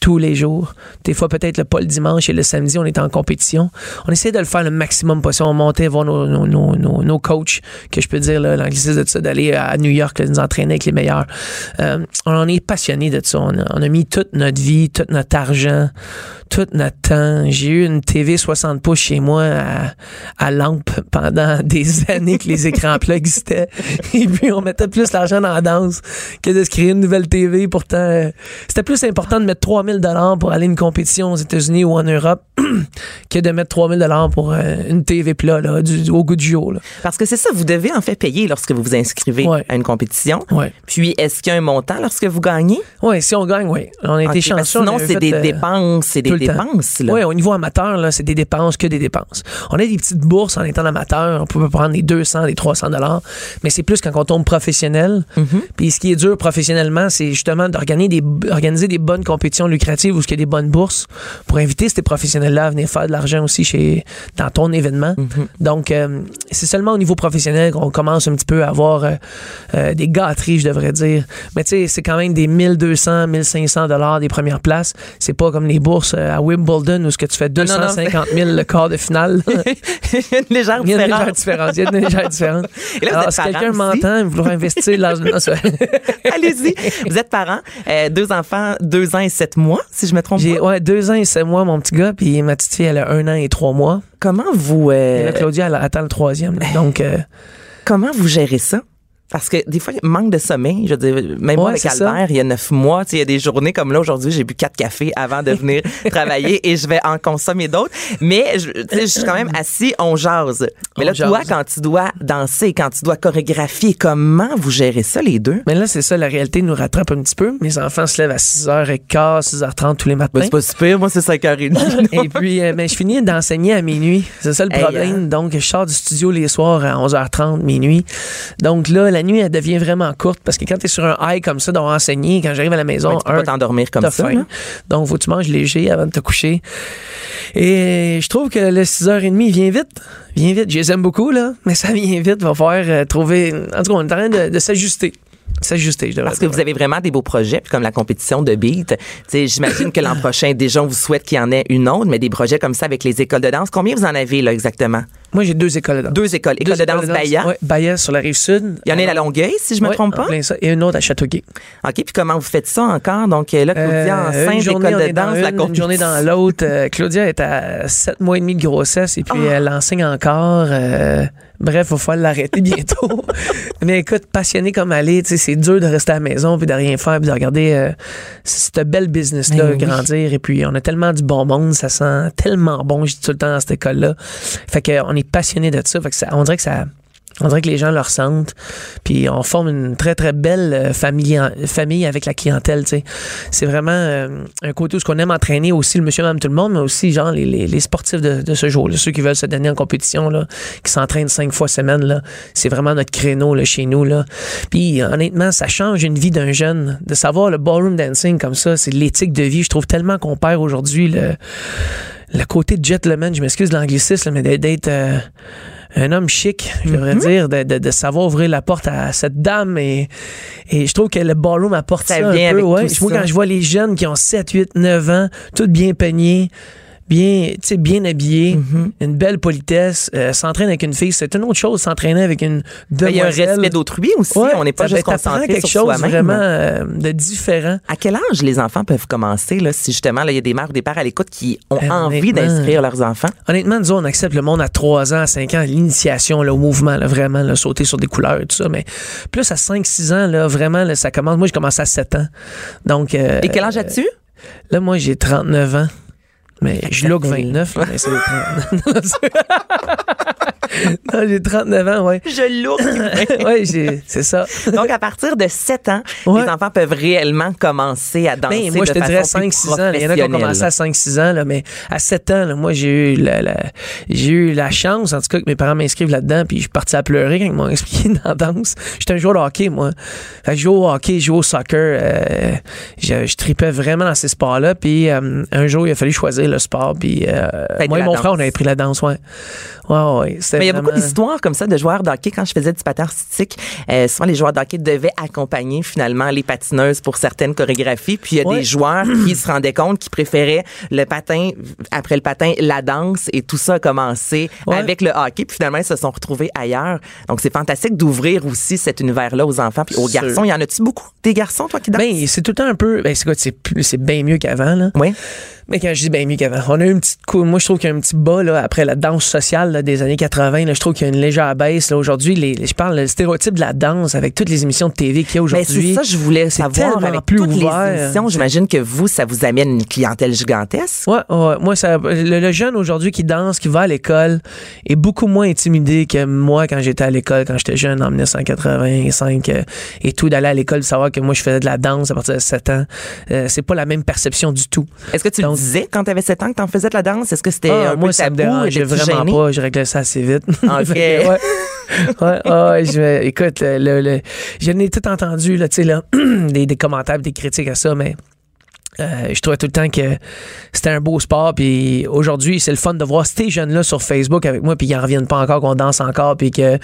Tous les jours. Des fois, peut-être pas le dimanche et le samedi, on était en compétition. On essayait de le faire le maximum possible. On montait voir nos, nos, nos, nos, coachs, que je peux dire, l'anglicisme de ça, d'aller à New York, nous entraîner avec les meilleurs. Euh, on en est passionné de ça. On a, mis toute notre vie, tout notre argent, tout notre temps. J'ai eu une TV 60 pouces chez moi à, à lampe pendant des années que les écrans plats existaient. Et puis, on mettait plus l'argent dans la danse que de se créer une nouvelle TV. Pourtant, euh, c'était plus important de mettre 3000 dollars pour aller une compétition aux États-Unis ou en Europe que de mettre 3000 dollars pour euh, une TV plat, là, du, au goût du jour, là. Parce que c'est ça, vous devez en fait payer lorsque vous vous inscrivez Ouais. à une compétition. Ouais. Puis, est-ce qu'il y a un montant lorsque vous gagnez? Ouais, si on gagne, oui. On a été chanceux. on Sinon, c'est des euh, dépenses, c'est des dépenses. Oui, au niveau amateur, là, c'est des dépenses que des dépenses. On a des petites bourses en étant amateur. On peut prendre des 200, des 300 dollars. Mais c'est plus quand on tombe professionnel. Mm-hmm. Puis ce qui est dur professionnellement, c'est justement d'organiser des, organiser des bonnes compétitions lucratives où il y a des bonnes bourses pour inviter ces professionnels-là à venir faire de l'argent aussi chez, dans ton événement. Mm-hmm. Donc, euh, c'est seulement au niveau professionnel qu'on commence un petit peu à avoir euh, euh, des gâteries, je devrais dire. Mais tu sais, c'est quand même des 1200, 1500 dollars des premières places. C'est pas comme les bourses à Wimbledon où ce que tu fais non, non, 250 000 le quart de finale. Il y a une légère différence. Il y a une légère différence. Et là, Alors, si quelqu'un m'entend vouloir investir vrai. Allez-y. Vous êtes parent, euh, deux enfants, deux ans et sept mois, si je me trompe pas. ouais, deux ans et sept mois, mon petit gars, puis ma petite fille, elle a un an et trois mois. Comment vous, euh, Et là, Claudia, elle attend le troisième. là. Donc, euh, comment vous gérez ça? Parce que des fois, il manque de sommeil. Je veux dire, même moi Ouais, avec c'est ça. Albert, il y a neuf mois, il y a des journées comme là aujourd'hui, j'ai bu quatre cafés avant de venir travailler et je vais en consommer d'autres. Mais je, suis quand même assis, on jase. Mais On là, toi, jase. quand tu dois danser, quand tu dois chorégraphier, comment vous gérez ça les deux? mais là, c'est ça, la réalité nous rattrape un petit peu. Mes enfants se lèvent à 6h15, 6h30 tous les matins. Ben, c'est pas super, moi c'est 5h30. Et puis, euh, ben, je finis d'enseigner à minuit. C'est ça le Hey, problème. hein. Donc, je sors du studio les soirs à 11h30, minuit. Donc là, la nuit, elle devient vraiment courte parce que quand tu es sur un high comme ça, d'avoir enseigné, quand j'arrive à la maison, Ouais, tu peux un, pas t'endormir comme ça. faim. là. Donc, faut que tu manges léger avant de te coucher. Et je trouve que le 6h30 il vient vite. Vient vite. Je les aime beaucoup, là, mais ça vient vite. Va falloir euh, trouver. En tout cas, on est en train de, de s'ajuster. S'ajuster, je Parce que vous avez vraiment des beaux projets, puis comme la compétition de beat. J'imagine que l'an prochain, déjà, on vous souhaite qu'il y en ait une autre, mais des projets comme ça avec les écoles de danse. Combien vous en avez, là, exactement? Moi, j'ai deux écoles de danse. Deux écoles. École de danse Bahia. Oui, Bahia sur la rive sud. Il y en a une à Longueuil, si je me Ouais, trompe pas. ça, et une autre à Châteauguay. OK, puis comment vous faites ça encore? Donc euh, là, Claudia, Euh, enceinte, une école de danse, la une, une journée dans l'autre. Euh, Claudia est à sept mois et demi de grossesse et puis Ah. elle enseigne encore. Euh, bref, il va falloir l'arrêter bientôt. Mais écoute, passionnée comme elle est, c'est dur de rester à la maison puis de rien faire puis de regarder euh, cette belle business-là Ben oui. grandir. Et puis, on a tellement du bon monde, ça sent tellement bon, je dis tout le temps dans cette école-là. Fait qu'on est passionné de ça. On dirait que. On les gens le ressentent. Puis on forme une très, très belle euh, famille, famille avec la clientèle. C'est vraiment euh, un côté où ce qu'on aime entraîner aussi le monsieur, madame, tout le monde, mais aussi les, sportifs de, ce jour, là, ceux qui veulent se donner en compétition, qui s'entraînent cinq fois semaine. C'est vraiment notre créneau chez nous. Puis honnêtement, ça change une vie d'un jeune. De savoir le ballroom dancing comme ça, c'est l'éthique de vie. Je trouve tellement qu'on perd aujourd'hui le, le côté gentleman, je m'excuse de l'anglicisme, mais d'être- euh, un homme chic, je devrais Mhm. dire, de, de, de savoir ouvrir la porte à cette dame. Et, et je trouve que le ballroom apporte Ça un peu. Ouais. Moi, quand je vois les jeunes qui ont 7, 8, 9 ans, tous bien peignés, bien, bien habillés, Mhm. une belle politesse, euh, s'entraîner avec une fille, c'est une autre chose, s'entraîner avec une Ben, Il y a un demoiselle. respect d'autrui aussi. Ouais, on n'est pas juste concentré quelque sur chose vraiment euh, de différent. À quel âge les enfants peuvent commencer, là, si justement il y a des mères ou des pères à l'écoute qui ont Ben, envie d'inscrire leurs enfants? Honnêtement, nous, on accepte le monde à 3 ans, à 5 ans, l'initiation, le mouvement, là, vraiment, là, sauter sur des couleurs et tout ça. Mais plus à 5-6 ans, là, vraiment, là, ça commence. Moi, je commence à 7 ans. Donc, euh, Et quel âge as-tu? là, moi, j'ai 39 ans. Mais je look fait- 29, là, mais c'est 30. non, j'ai 39 ans, ouais. Je ouais, j'ai- c'est ça. Donc, à partir de 7 ans, Ouais. les enfants peuvent réellement commencer à danser Ben, moi, je de te dirais façon plus 5-6 ans. Il y en a qui ont commencé à 5-6 ans, là, mais à 7 ans, là, moi, j'ai eu la, la- j'ai eu la chance, en tout cas, que mes parents m'inscrivent là-dedans, puis je suis parti à pleurer quand ils m'ont expliqué dans la danse. J'étais un joueur de hockey, moi. Fait que je jouais au hockey, je jouais au soccer. euh, je, je tripais vraiment dans ces sports-là, puis euh, un jour, il a fallu choisir le sport, puis euh, moi et mon danse. frère, on avait pris la danse, ouais. Ouais, ouais. Mais il y a beaucoup d'histoires comme ça de joueurs de hockey. Quand je faisais du patin artistique, euh, souvent les joueurs de hockey devaient accompagner finalement les patineuses pour certaines chorégraphies. Puis il y a Ouais. des joueurs qui se rendaient compte qu'ils préféraient le patin, après le patin, la danse. Et tout ça a commencé Ouais. avec le hockey. Puis finalement, ils se sont retrouvés ailleurs. Donc c'est fantastique d'ouvrir aussi cet univers-là aux enfants puis aux Sûr. garçons. Il y en a-tu beaucoup des garçons, toi, qui dansent? Ben, c'est tout le temps un peu. Ben, c'est quoi, c'est bien mieux qu'avant, là. oui. Mais quand je dis bien mieux qu'avant, on a eu une petite coup. Moi, je trouve qu'il y a un petit bas là, après la danse sociale là, des années 80. Là, je trouve qu'il y a une légère baisse. Là, aujourd'hui, je parle le stéréotype de la danse avec toutes les émissions de TV qu'il y a aujourd'hui. c'est ça, je voulais savoir avec plus toutes ouvert. les émissions. J'imagine que vous, ça vous amène une clientèle gigantesque. Ouais, ouais. Moi, ça, le, le jeune aujourd'hui qui danse, qui va à l'école, est beaucoup moins intimidé que moi quand j'étais à l'école, quand j'étais jeune en 1985 euh, et tout, d'aller à l'école, de savoir que moi je faisais de la danse à partir de 7 ans. Euh, c'est pas la même perception du tout. Est-ce que tu Donc- quand tu avais 7 ans que tu en faisais de la danse? Est-ce que c'était Ah, un moi, peu ça me tabou? dérangeait Étais-tu vraiment pas. Je réglais ça assez vite. OK. Fait que, ouais. Ouais, ah ouais, je écoute, le, le, le- je n'ai tout entendu, là, tu sais, là, des, des commentaires, des critiques à ça, mais euh, je trouvais tout le temps que c'était un beau sport. Puis aujourd'hui, c'est le fun de voir ces jeunes-là sur Facebook avec moi, puis ils en reviennent pas encore, qu'on danse encore, puis que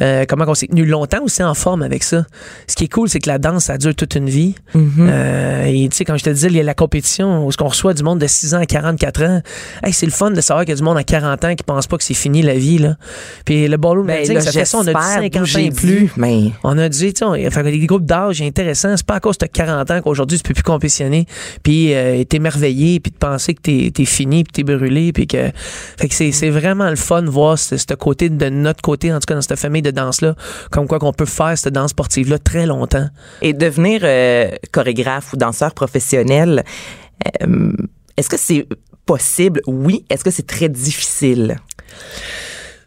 euh, comment on s'est tenu longtemps aussi en forme avec ça. Ce qui est cool, c'est que la danse, ça dure toute une vie. Mm-hmm. Euh, et tu sais, quand je te disais, il y a la compétition où ce qu'on reçoit du monde de 6 ans à 44 ans. Hey, c'est le fun de savoir qu'il y a du monde à 40 ans qui pense pas que c'est fini la vie. Là. Puis le ballroom Ben, ça fait ça, on a dit j'espère, 50 d'où ans et plus. Mais On a dit, tu sais, des groupes d'âge intéressants. C'est pas à cause de 40 ans qu'aujourd'hui, tu peux plus compétitionner. Puis euh, t'es merveillé, puis de penser que t'es es fini, puis t'es brûlé. Puis que. Fait que c'est vraiment le fun de voir ce, ce côté, de notre côté, en tout cas dans cette famille de danse-là, comme quoi qu'on peut faire cette danse sportive-là très longtemps. et devenir euh, chorégraphe ou danseur professionnel, euh, est-ce que c'est possible? Oui. Est-ce que c'est très difficile?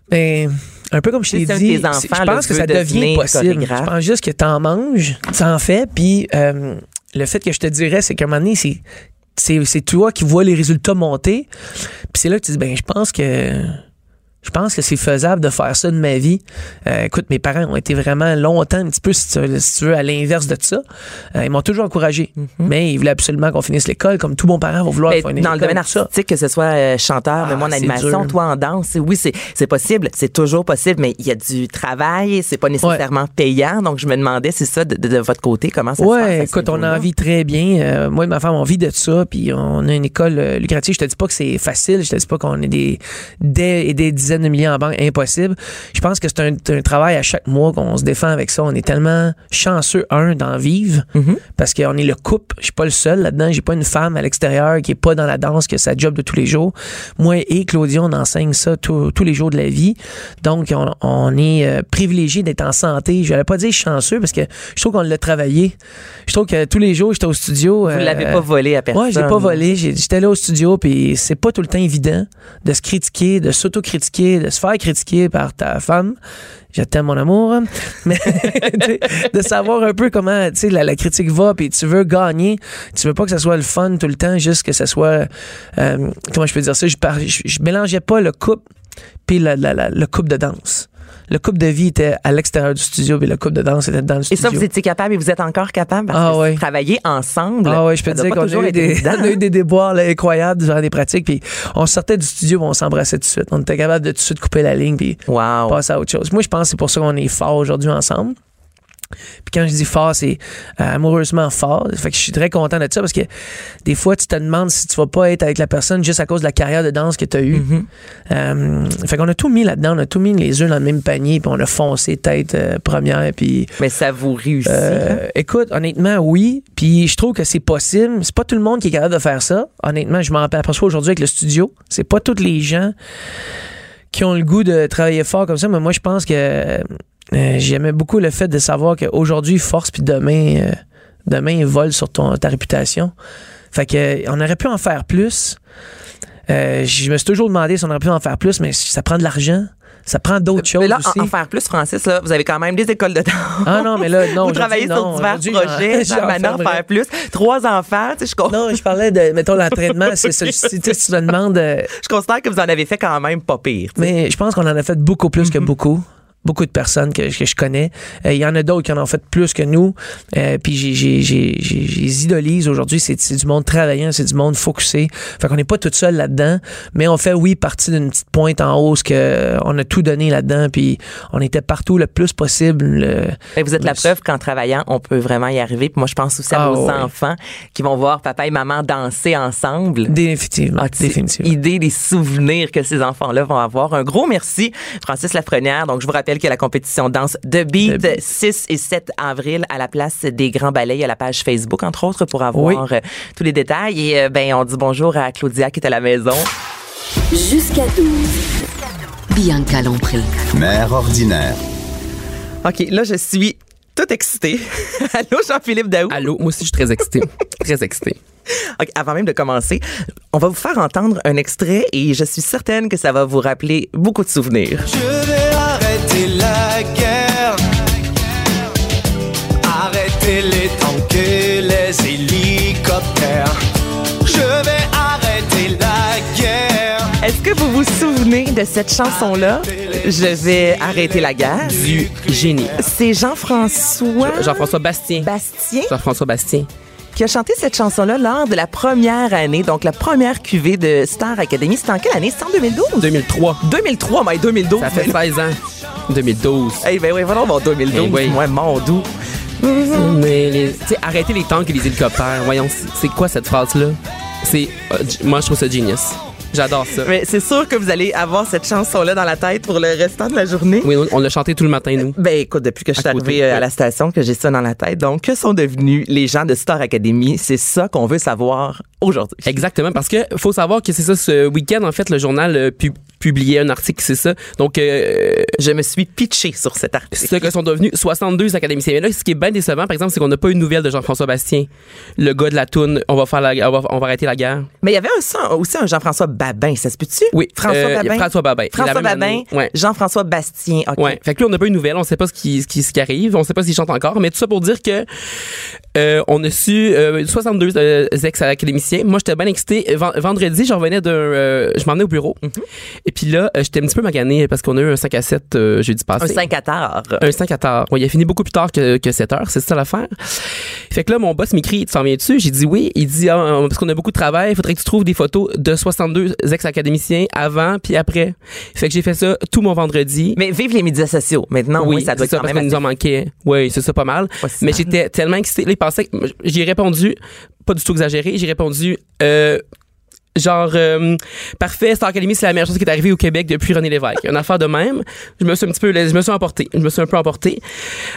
Ben, un peu comme je t'ai dit, enfants, je pense que ça devient possible. Je pense juste que t'en manges, t'en fais, puis euh, le fait que je te dirais, c'est qu'à un moment donné, c'est toi qui vois les résultats monter, puis c'est là que tu dis ben je pense que je pense que c'est faisable de faire ça de ma vie. Euh, écoute, mes parents ont été vraiment longtemps, un petit peu, si tu veux, si tu veux, à l'inverse de ça. Euh, ils m'ont toujours encouragé. Mais ils voulaient absolument qu'on finisse l'école, comme tout bon parent va vouloir finir dans le domaine artistique, que ce soit euh, chanteur, Ah, mais moi en animation, dur. toi en danse, oui, c'est possible, c'est toujours possible, mais il y a du travail, c'est pas nécessairement payant, donc je me demandais, c'est ça, de, de- de votre côté, comment ça se passe? écoute, on en vit très bien. Moi et ma femme, on vit de ça, puis on a une école lucrative. Je te dis pas que c'est facile, je te dis pas qu'on est des et des dizaines de milliers en banque, impossible. Je pense que c'est un, un travail à chaque mois qu'on se défend avec ça. On est tellement chanceux, un, d'en vivre, parce qu'on est le couple. Je suis pas le seul là-dedans. J'ai pas une femme à l'extérieur qui est pas dans la danse, qui a sa job de tous les jours. Moi et Claudia, on enseigne ça tous tous les jours de la vie. Donc, on, on est euh, privilégié d'être en santé. Je vais pas dire chanceux, parce que je trouve qu'on l'a travaillé. Je trouve que tous les jours, j'étais au studio. Vous l'avez pas volé à personne. Ouais, je l'ai pas volé. J'étais là au studio, puis c'est pas tout le temps évident de se critiquer, de s'auto-critiquer, de se faire critiquer par ta femme. Je t'aime, mon amour. Mais de savoir un peu comment la, la critique va, puis tu veux gagner. Tu veux pas que ça soit le fun tout le temps, juste que ça soit. euh, comment je peux dire ça? Je, par- je mélangeais pas le couple puis la- la- la- le couple de danse. Le couple de vie était à l'extérieur du studio, puis le couple de danse était dans le Et studio. ça, vous étiez capable et vous êtes encore capable parce Ah que ouais. travailler ensemble. Ah ouais, je peux te dire qu'on a, eu des, on a eu des déboires là, incroyables durant des pratiques. Puis on sortait du studio, on s'embrassait tout de suite. On était capable de tout de suite couper la ligne, puis Wow. passer à autre chose. Moi, je pense que c'est pour ça qu'on est fort aujourd'hui ensemble. Puis quand je dis fort, c'est euh, amoureusement fort. Fait que je suis très content de ça parce que des fois, tu te demandes si tu vas pas être avec la personne juste à cause de la carrière de danse que tu as eue. Euh, fait qu'on a tout mis là-dedans. On a tout mis les œufs dans le même panier, puis on a foncé tête euh, première, puis Mais ça vous réussit. hein? écoute, honnêtement, oui. Puis je trouve que c'est possible. C'est pas tout le monde qui est capable de faire ça. Honnêtement, je m'en aperçois aujourd'hui avec le studio. C'est pas tous les gens qui ont le goût de travailler fort comme ça. Mais moi, je pense que euh, j'aimais beaucoup le fait de savoir qu'aujourd'hui, force, puis demain, euh, demain, il vole sur ton, ta réputation. Fait que euh, on aurait pu en faire plus. Euh, je me suis toujours demandé si on aurait pu en faire plus, mais ça prend de l'argent. Ça prend d'autres choses Mais là, aussi. en, en faire plus, Francis, là, vous avez quand même des écoles de danse. Ah non, mais là, non. vous travaillez non. sur divers Aujourd'hui, projets. maintenant j'en faire plus. Trois enfants, tu sais, je, Non, je parlais de, mettons, l'entraînement. C'est ça. Si, tu me demandes. je considère que vous en avez fait quand même pas pire. mais je pense qu'on en a fait beaucoup plus que beaucoup. Beaucoup de personnes que, que je connais. Euh, Il y en a d'autres qui en ont fait plus que nous. Euh, puis j'ai, idolise aujourd'hui. C'est, du monde travaillant, c'est du monde focusé. Fait qu'on n'est pas tout seul là-dedans. Mais on fait, oui, partie d'une petite pointe en hausse que on a tout donné là-dedans. Puis on était partout le plus possible. le- Mais vous êtes la preuve qu'en travaillant, on peut vraiment y arriver. Puis moi, je pense aussi à Ah, ouais. enfants qui vont voir papa et maman danser ensemble. Définitivement. Définitivement. idée des souvenirs que ces enfants-là vont avoir? Un gros merci, Francis Lafrenière. Donc, je vous rappelle que la compétition danse de Beat, The Beat. 6 et 7 avril à la place des Grands Ballets. Il y a la page Facebook, entre autres, pour avoir euh, tous les détails. Et euh, ben, on dit bonjour à Claudia qui est à la maison. Jusqu'à 12. Bianca Lompré. Mère ordinaire. OK, là, je suis toute excitée. Allô, Jean-Philippe Daou? Allô, moi aussi je suis très excité. très excité. OK, avant même de commencer, on va vous faire entendre un extrait et je suis certaine que ça va vous rappeler beaucoup de souvenirs. Je vais arrêter la guerre. Arrêter les tanks et les hélicoptères. Je vais arrêter la guerre. Est-ce que vous vous souvenez de cette chanson-là? Je vais arrêter la guerre. Du génie. C'est Jean-François Jean-François Bastien. Bastien? Jean-François Bastien. Qui a chanté cette chanson-là lors de la première année, donc la première cuvée de Star Academy. C'était en quelle année? C'était en 2012? 2003. 2003, mais 2012. Ça fait 16 ans. 2012. Eh ben oui, voilà, bon, 2012. Eh oui. Ouais, mon doux. Mais les, tu sais, arrêtez les tanks et les hélicoptères. Voyons, c'est- quoi cette phrase-là? C'est, euh, moi, je trouve ça genius. J'adore ça. Mais c'est sûr que vous allez avoir cette chanson-là dans la tête pour le restant de la journée. Oui, on, l'a chanté tout le matin, nous. Ben écoute, depuis que je suis arrivée euh, à la station, que j'ai ça dans la tête. Donc, que sont devenus les gens de Star Academy? C'est ça qu'on veut savoir aujourd'hui. Exactement, parce que faut savoir que c'est ça, ce week-end, en fait, le journal euh, pu- publiait un article, c'est ça. Donc, euh, Je me suis pitchée sur cet article. ce que sont devenus 62 académiciens. Mais là, ce qui est bien décevant, par exemple, c'est qu'on n'a pas eu de nouvelles de Jean-François Bastien, le gars de la toune. On va faire la, on va, on va arrêter la guerre. Mais il y avait un, aussi un Jean-François Babin, ça se peut-tu? Oui, François euh, Babin. François Babin. François Babin. Ouais. Jean-François Bastien. OK. Ouais. Fait que lui, on n'a pas eu de nouvelles. On sait pas ce qui, ce qui, ce qui arrive. On sait pas s'il chante encore. Mais tout ça pour dire que euh, on a su euh, 62 euh, ex-académiciens. Moi, j'étais bien excité. Ven- vendredi, j'en revenais d'un... euh, je m'en au bureau. Mm-hmm. Et puis là, euh, j'étais un petit peu magané parce qu'on a eu un 5 à 7 euh, jeudi Un passé. 5 à tard. Un 5 à tard. Ouais, il a fini beaucoup plus tard que, que 7 heures. C'est ça l'affaire. Fait que là, mon boss m'écrit, tu s'en viens dessus? J'ai dit oui. Il dit, ah, parce qu'on a beaucoup de travail, il faudrait que tu trouves des photos de 62 ex-académiciens avant puis après. Fait que j'ai fait ça tout mon vendredi. Mais vive les médias sociaux. Maintenant, oui, ça doit être quand parce même que nous en manquait. Oui, c'est ça pas mal. Pas si Mais j'étais tellement excité. Là, il pensait que- j'ai répondu, pas du tout exagéré, j'ai répondu, euh, genre euh, parfait Star Academy c'est la meilleure chose qui est arrivée au Québec depuis René Lévesque une affaire de même je me suis un petit peu je me suis emporté je me suis un peu emporté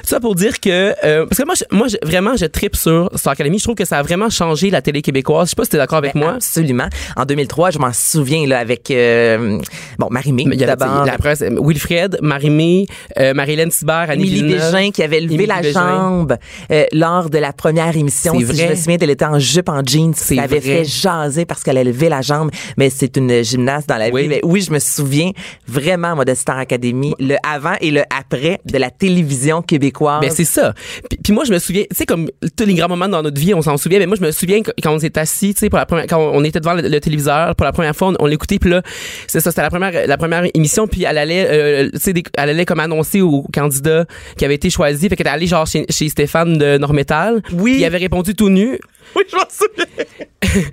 ça pour dire que euh, parce que moi je, moi je- vraiment je tripe sur Star Academy je trouve que ça a vraiment changé la télé québécoise je sais pas si t'es d'accord avec Ben, moi Absolument. En 2003, je m'en souviens là avec euh, bon Marie-Mé d'abord. la presse, Wilfred, Marie-Mé, euh, Marie-Hélène Thibert, Annie Émilie. Bégin qui avait levé Émilie la Bégin. jambe euh, lors de la première émission. Si vrai. je me souviens, elle était en jupe, en jeans. Ça avait vrai. fait jaser parce qu'elle a levé la jambe. Mais c'est une gymnaste dans la Oui. vie. Mais oui, je me souviens vraiment, moi, de Star Academy, le avant et le après de la télévision québécoise. Ben c'est ça. Puis, puis moi je me souviens, tu sais comme tous les grands moments dans notre vie, on s'en souvient. Mais moi je me souviens quand on s'est assis, tu sais pour la première, quand on était devant le, le téléviseur pour la première fois, on, on l'écoutait. Puis là, c'est ça, c'était la première, la première émission. Puis elle allait, euh, tu sais, elle allait comme annoncer au candidat qui avait été choisi. Fait qu'elle était allée genre chez, chez Stéphane de Normétal. Oui. Puis il avait répondu tout nu. oui, je m'en souviens.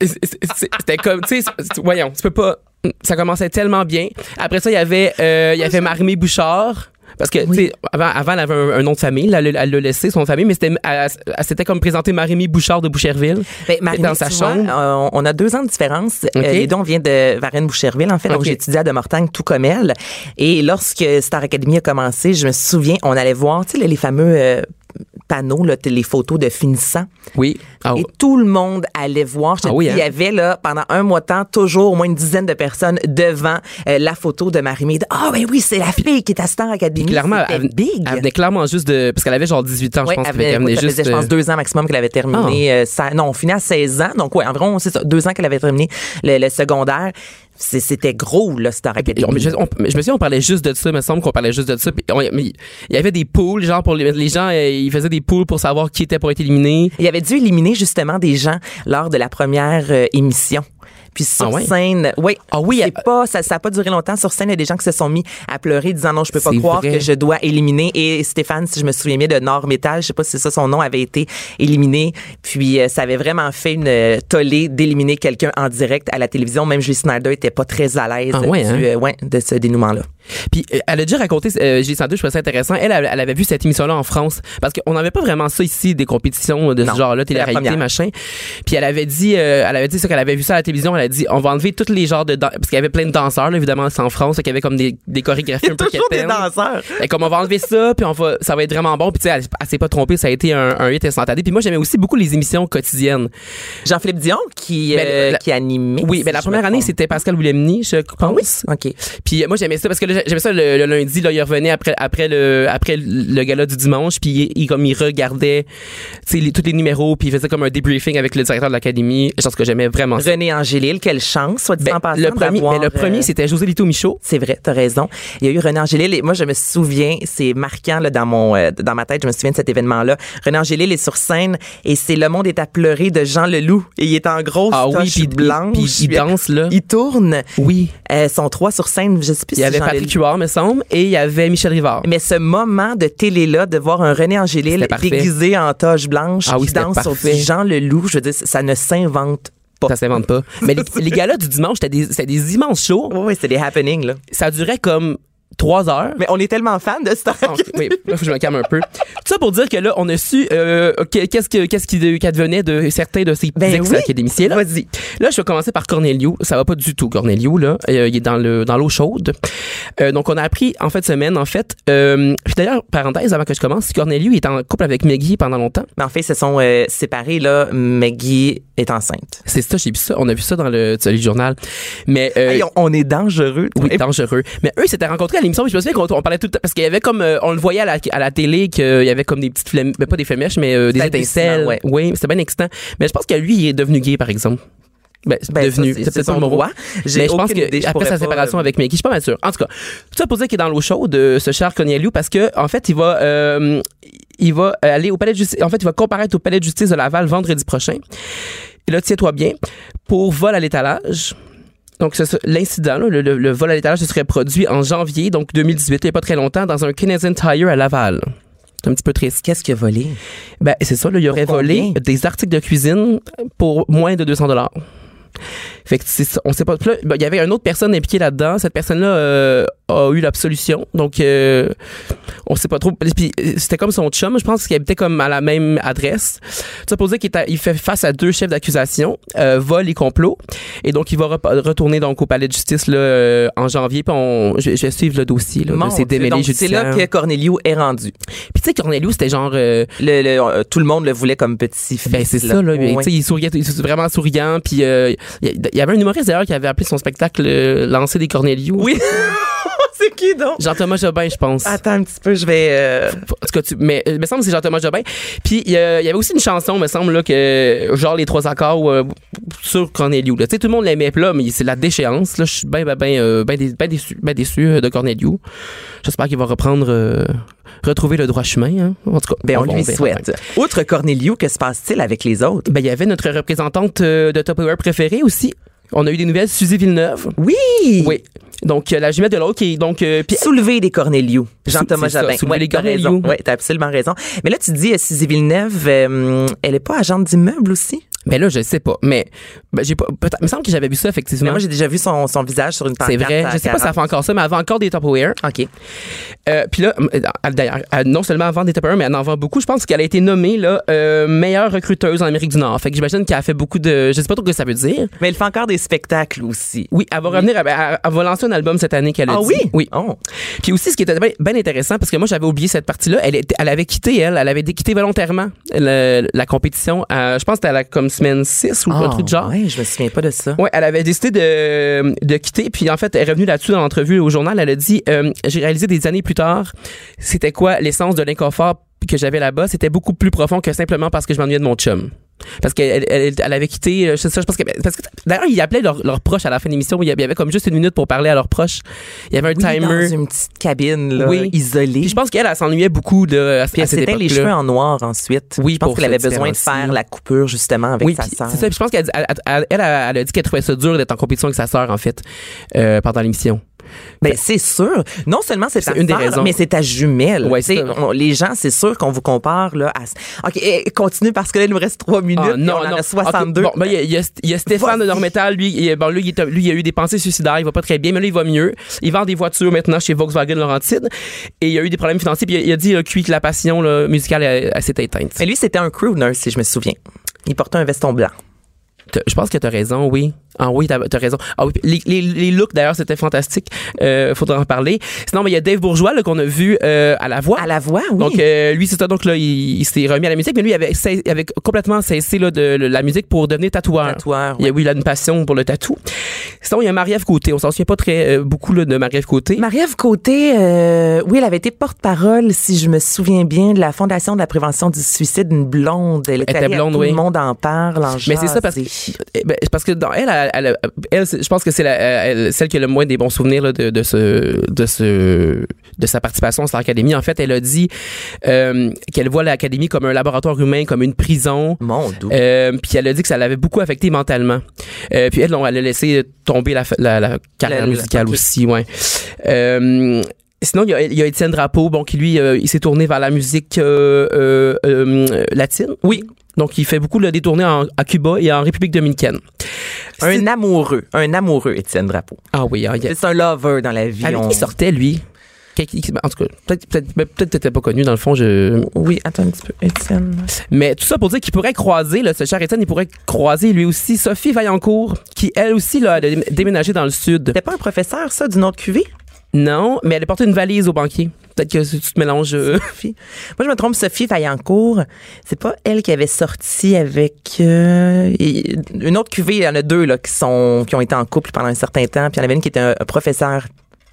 C'était comme, tu sais, voyons, tu peux pas. Ça commençait tellement bien. Après ça, il y avait, euh, il y avait Marimé Bouchard. Parce que, tu sais, avant, avant, elle avait un, un nom de famille, là, elle, elle l'a laissé, son famille, mais c'était, elle, elle s'était comme présentée Marimé Bouchard de Boucherville. Ben, Marie, dans sa vois, chambre. euh, on a deux ans de différence. OK. Euh, les deux, on vient de Varennes-Boucherville, en fait. Donc, OK. j'ai étudié à de Mortagne, tout comme elle. Et lorsque Star Academy a commencé, je me souviens, on allait voir, tu sais, les fameux euh, panneaux, là, les photos de finissants. Oui. Ah, Et tout le monde allait voir. Je Ah oui, hein? Il y avait là pendant un mois de temps toujours au moins une dizaine de personnes devant euh, la photo de Marie-Mé. Ah ben oui, c'est la fille qui est à Star Academy. clairement, elle, big. elle venait clairement juste de. Parce qu'elle avait genre 18 ans, je pense. elle avait- venait écoute, ça juste. faisait, je pense, euh, deux ans maximum qu'elle avait terminé. euh, ça, non, on finit à 16 ans. Donc, ouais, environ, c'est ça, deux ans qu'elle avait terminé le, le secondaire. C'était gros, là, Star Academy. on- je, on- je me souviens, on parlait juste de ça, il me semble qu'on parlait juste de ça. on- il y avait des poules, genre, pour les, les gens, euh, ils faisaient des poules pour savoir qui était pour être éliminé. Il avait dû éliminer justement des gens lors de la première euh, émission. Puis sur Ah ouais? scène, oui, Ah oui, c'est pas, ça, ça a pas duré longtemps. Sur scène, il y a des gens qui se sont mis à pleurer, disant non, je peux pas croire vrai. que je dois éliminer. Et Stéphane, si je me souviens bien de Nord Métal, je sais pas si c'est ça son nom, avait été éliminé. Puis euh, ça avait vraiment fait une euh, tollée d'éliminer quelqu'un en direct à la télévision. Même Julie Snyder était pas très à l'aise Ah ouais, hein? euh, ouais, de ce dénouement-là. Puis euh, elle a déjà raconté, euh, j'ai senti, je trouvais ça intéressant. Elle, elle, avait vu cette émission-là en France parce qu'on n'avait pas vraiment ça ici, des compétitions de Non, ce genre-là, télé-réalité, machin. Puis elle avait dit, euh, elle avait dit ça qu'elle avait vu ça à la télévision. Elle a dit, on va enlever tous les genres de parce qu'il y avait plein de danseurs, là, évidemment, c'est en France, qu'il y avait comme des, des chorégraphies un peu Toujours des danseurs. Fait comme on va enlever ça, puis on va, ça va être vraiment bon. Puis tu sais, elle, elle s'est pas trompée, ça a été un, un hit instantané. Puis moi, j'aimais aussi beaucoup les émissions quotidiennes. Jean-Philippe Dion qui, Ben, euh, la- qui animait. Oui, si ben la première année, c'était Pascal Willemny, je pense. OK. Puis euh, moi j'aimais ça parce que là, j'aimais ça le, le lundi là il revenait après après le après le gala du dimanche puis il, il- comme il regardait tu sais les- tous les numéros puis il faisait comme un débriefing avec le directeur de l'académie. Je pense que j'aimais vraiment ça. René Angélil, quelle chance, soit dit Ben, en passant. le premier mais le premier euh, c'était José Lito Michaud. C'est vrai, t'as raison. Il y a eu René Angélil et moi je me souviens, c'est marquant là, dans mon euh, dans ma tête, je me souviens de cet événement-là. René Angélil est sur scène et c'est Le Monde est à pleurer de Jean Leloup et il est en grosse Ah oui, puis blanche. puis il danse là. Il tourne. Oui. Euh, sont trois sur scène, je sais plus Il si avait Jean Patrick Huard me semble et il y avait Michel Rivard. Mais ce moment de télé-là, de voir un René Angélil C'était déguisé en toge blanche Ah oui, qui c'était danse sur parfait. du Jean Leloup, je veux dire, ça ne s'invente pas. Ça s'invente pas. Mais les, les galas du dimanche, c'était des, c'était des immenses shows. Oui, oui, c'est des happenings, là. Ça durait comme trois heures. Mais on est tellement fans de Star Ah, ok. oui, là, faut que je me calme un peu. Tout ça pour dire que là, on a su euh, que- qu'est-ce que qu'est-ce qui qu'advenait de certains de ces Ben oui. ex-académiciens. Là. Vas-y. là, je vais commencer par Cornelio. Ça va pas du tout, Cornelio. Là, Euh, il est dans le dans l'eau chaude. Euh, donc, on a appris en fin de semaine, en fait. Euh, puis d'ailleurs, parenthèse avant que je commence, Cornelio est en couple avec Maggie pendant longtemps. Mais en fait, ils se sont euh, séparés, là. Maggie est enceinte. C'est ça, j'ai vu ça. On a vu ça dans le, le journal. Mais euh, Hey, on, on est dangereux. Oui, Et- dangereux. Mais eux, ils s'étaient rencontrés l'émission. Je me souviens qu'on on parlait tout le temps. Parce qu'il y avait comme. euh, on le voyait à la, à la télé qu'il y avait comme des petites flèches. Mais pas des flémèches, mais euh, des étincelles. hallucinant, Oui, c'était bien excitant. Mais je pense que lui, il est devenu gay, par exemple. Ben, c'est Ben, devenu. c'est- peut-être son mot. J'ai Mais je pense aucune idée, je que après sa séparation euh, avec Mickey, je suis pas mal sûr. En tout cas, tout ça pour dire qu'il est dans l'eau chaude, de ce cher Corneliu, parce que en fait, il va, euh, il va aller au palais de justice. En fait, il va comparaître au palais de justice de Laval vendredi prochain. Et là, tiens-toi bien, pour vol à l'étalage. Donc, l'incident, le, le- le vol à l'étalage, se serait produit en janvier, donc 2018, il n'y a pas très longtemps, dans un Canadian Tire à Laval. C'est un petit peu triste. Qu'est-ce qu'il a volé? Ben, c'est ça, là, il aurait volé des articles de cuisine pour moins de 200 dollars. Fait que on sait pas. Ben, il y avait une autre personne impliquée là-dedans. Cette personne-là euh, a eu l'absolution. Donc, euh, on sait pas trop. Puis euh, c'était comme son chum, je pense qu'il habitait comme à la même adresse. Ça pour dire qu'il il fait face à deux chefs d'accusation, euh, vol et complot. Et donc, il va retourner donc au palais de justice là, euh, en janvier. Puis on, je, je vais suivre le dossier là, Mon de ces démêlés C'est là que Cornelio est rendu. Puis tu sais, Cornelius, c'était genre... euh, Le, le- tout le monde le voulait comme petit fils. Ben c'est ça là, sais il souriait, il était vraiment souriant puis euh, il il y avait un humoriste d'ailleurs qui avait appelé son spectacle euh, Lancer des Cornelius. Oui. qui donc? Jean-Thomas Jobin, je pense. Attends un petit peu, je vais. euh, En tout cas, tu, mais il me semble que c'est Jean-Thomas Jobin. Puis il y, avait aussi une chanson, me semble là que genre les trois accords euh, sur Cornelius. là. Tu sais tout le monde l'aimait là, mais c'est la déchéance là, je suis ben ben ben euh, ben, dé- ben déçu, ben déçu euh, de Cornelius. J'espère qu'il va reprendre euh, retrouver le droit chemin hein. En tout cas, Ben, on, lui souhaite. Outre Cornelio, que se passe-t-il avec les autres? Ben, il y avait notre représentante euh, de Top Power préférée aussi. On a eu des nouvelles, Suzy Villeneuve. Oui! Oui. Donc, euh, la jumelle de l'autre qui est donc. euh, puis- Soulever des Cornelius. Jean-Thomas Jobin. soulever les t'as Cornelius. Ouais, t'as absolument raison. Mais là, tu dis, euh, Suzy Villeneuve, euh, elle est pas agente d'immeuble aussi? Mais là, je sais pas. Mais ben, j'ai pas. peut-être- Il me semble que j'avais vu ça, Mais effectivement. moi, j'ai déjà vu son, son visage sur une C'est pancarte. vrai. à Je sais pas si ça 40. fait encore ça, mais elle vend encore des Tupperware. OK. Euh, puis là, euh, d'ailleurs, non seulement elle vend des Tupperware, mais elle en vend beaucoup. Je pense qu'elle a été nommée là, euh, meilleure recruteuse en Amérique du Nord. Fait que j'imagine qu'elle a fait beaucoup de. Je sais pas trop ce que ça veut dire. Mais elle fait encore des spectacles aussi. Oui, elle va revenir. Elle, elle- elle va lancer un album cette année qu'elle a Ah dit. oui? Oui. Oh. Puis aussi, ce qui était bien intéressant, parce que moi, j'avais oublié cette partie-là, elle, elle avait quitté, elle, elle avait quitté volontairement la compétition. à- je pense que c'était à la comme semaine 6 ou un Ah, truc de genre. Ouais, je me souviens pas de ça. Ouais, elle avait décidé de, de quitter, puis en fait, elle est revenue là-dessus dans l'entrevue au journal. Elle a dit euh, J'ai réalisé des années plus tard, c'était quoi l'essence de l'inconfort que j'avais là-bas? C'était beaucoup plus profond que simplement parce que je m'ennuyais de mon chum. Parce qu'elle elle, avait quitté, euh, je sais ça, je pense que, parce que d'ailleurs, ils appelaient leurs leurs proches à la fin de l'émission. Il y avait- comme juste une minute pour parler à leurs proches. Il y avait un Oui, timer. dans une petite cabine là, Oui. isolée. Puis je pense qu'elle, elle s'ennuyait beaucoup de, à, elle s'éteint les cheveux en noir ensuite. Oui, je pense qu'elle avait besoin de faire la coupure justement avec Oui, sa sœur. c'est ça. Puis je pense qu'elle elle, elle, elle, elle a dit qu'elle trouvait ça dur d'être en compétition avec sa sœur, en fait, euh, pendant l'émission. Ben, c'est sûr. Non seulement c'est une des raisons. mais c'est ta jumelle. Ouais, on- les gens, c'est sûr qu'on vous compare là. À... Ok, eh, continue parce que là, il nous reste trois minutes. Ah, puis on en a 62. Ok, Bon, ben, il y a- y, y Stéphane de. Normétal, lui, il, bon, lui, il, est- lui, il a eu des pensées suicidaires, il va pas très bien, mais là, il va mieux. Il vend des voitures maintenant chez Volkswagen Laurentide et il a eu des problèmes financiers, puis il a, dit, cuit que la passion là, musicale, s'est éteinte. Mais lui, c'était un crooner, si je me souviens. Il portait un veston blanc. Je pense que tu as raison, oui. Ah oui, t'as as raison. Ah oui, les, les, les looks d'ailleurs, c'était fantastique. Euh, faudra en parler. Sinon, ben, il y a Dave Bourgeois qu'on a vu euh, à la voix. À la voix, oui. Donc euh, lui c'est ça donc là il, il s'est remis à la musique mais lui il avait, cess- il avait complètement cessé là, de, de la musique pour devenir tatoueur. Tatoueur, Il oui, il a une passion pour le tatou. Sinon il y a Marie-Ève Côté, on s'en souvient pas très euh, beaucoup là, de Marie-Ève Côté. Marie-Ève Côté, euh, oui, elle avait été porte-parole, si je me souviens bien, de la Fondation de la prévention du suicide, une blonde. Elle était, était allée à blonde, tout oui. le monde en parle, en Mais c'est ça parce que ben, parce que dans elle, elle, elle- je pense que c'est celle qui a le moins des bons souvenirs là, de, de ce de ce de sa participation à Star Academy. En fait, elle a dit euh, qu'elle voit l'académie comme un laboratoire humain, comme une prison. Mon. Euh, puis elle a dit que ça l'avait beaucoup affecté mentalement. Euh, puis elle, on, elle a laissé tomber la, la, la carrière musicale aussi, ouais. Euh, Sinon, il y a, il y a Étienne Drapeau, bon, qui lui, euh, il s'est tourné vers la musique euh, euh, euh, latine. Oui. Donc, il fait beaucoup le détourner en, à Cuba et en République dominicaine. Un amoureux, un amoureux, Étienne Drapeau. Ah oui, hein, il y a- C'est un lover dans la vie. avec on- qui sortait, lui? En tout cas, peut-être peut-être peut-être t'étais pas connu dans le fond. Je... Oui, attends un petit peu, Étienne. Mais tout ça pour dire qu'il pourrait croiser, là, ce cher Étienne, il pourrait croiser lui aussi Sophie Vaillancourt, qui elle aussi là, a dé- déménagé dans le sud. C'était pas un professeur, ça, d'une autre cuvée? Non, mais elle a porté une valise au banquier. Peut-être que tu te mélanges. euh, Sophie. Moi, je me trompe, Sophie Vaillancourt, c'est pas elle qui avait sorti avec euh, une autre cuvée. Il y en a deux là, qui, sont, qui ont été en couple pendant un certain temps. Puis il y en avait une qui était un, un professeur.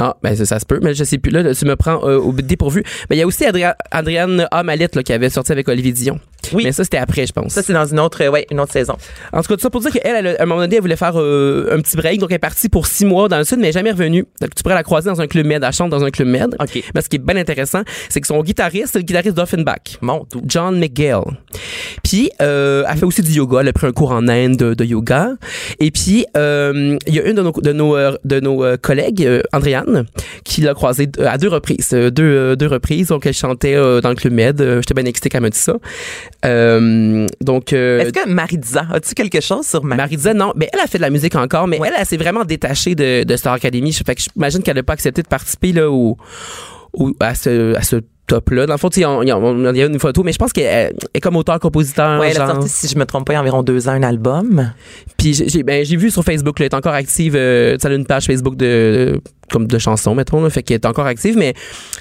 Ah, ben ça, ça se peut, mais je sais plus. Là, tu me prends euh, au dépourvu. Mais il y a aussi Adria- Adrienne A. Mallette là, qui avait sorti avec Olivier Dion. Oui. Mais ça, c'était après, je pense. Ça, c'est dans une autre, ouais, une autre saison. En tout cas, tout ça pour dire qu'elle, elle, a- à un moment donné, elle voulait faire euh, un petit break. Donc, elle est partie pour six mois dans le sud, mais elle n'est jamais revenue. Donc, tu pourrais la croiser dans un club med. Elle chante dans un club med. OK. Mais ce qui est bien intéressant, c'est que son guitariste, c'est le guitariste d'Offenbach. Mon. John McGill. Puis, euh, elle fait aussi du yoga. Elle a pris un cours en Inde de, de yoga. Et puis, euh, il y a une de nos, de nos, euh, de nos euh, collègues, Andréane, qui l'a croisée à deux reprises. Deux, deux reprises. Donc, elle chantait dans le Club Med. J'étais bien excitée qu'elle me dise ça. Euh, donc, euh, Est-ce que Maritza, as-tu quelque chose sur Maritza? Disait non, mais elle a fait de la musique encore, mais elle, elle s'est vraiment détachée de, de Star Academy. Fait que j'imagine qu'elle n'a pas accepté de participer là, au, au- à ce, à ce top-là. Dans le fond, il y, a une photo, mais je pense qu'elle est comme auteur-compositeur. Ouais, elle a sorti, si je me trompe pas, il y a environ deux ans, un album. Puis j'ai- ben, j'ai vu sur Facebook, là, elle est encore active. Euh, tu sais, elle a une page Facebook de comme de chansons, mettons, là, fait qu'elle est encore active, mais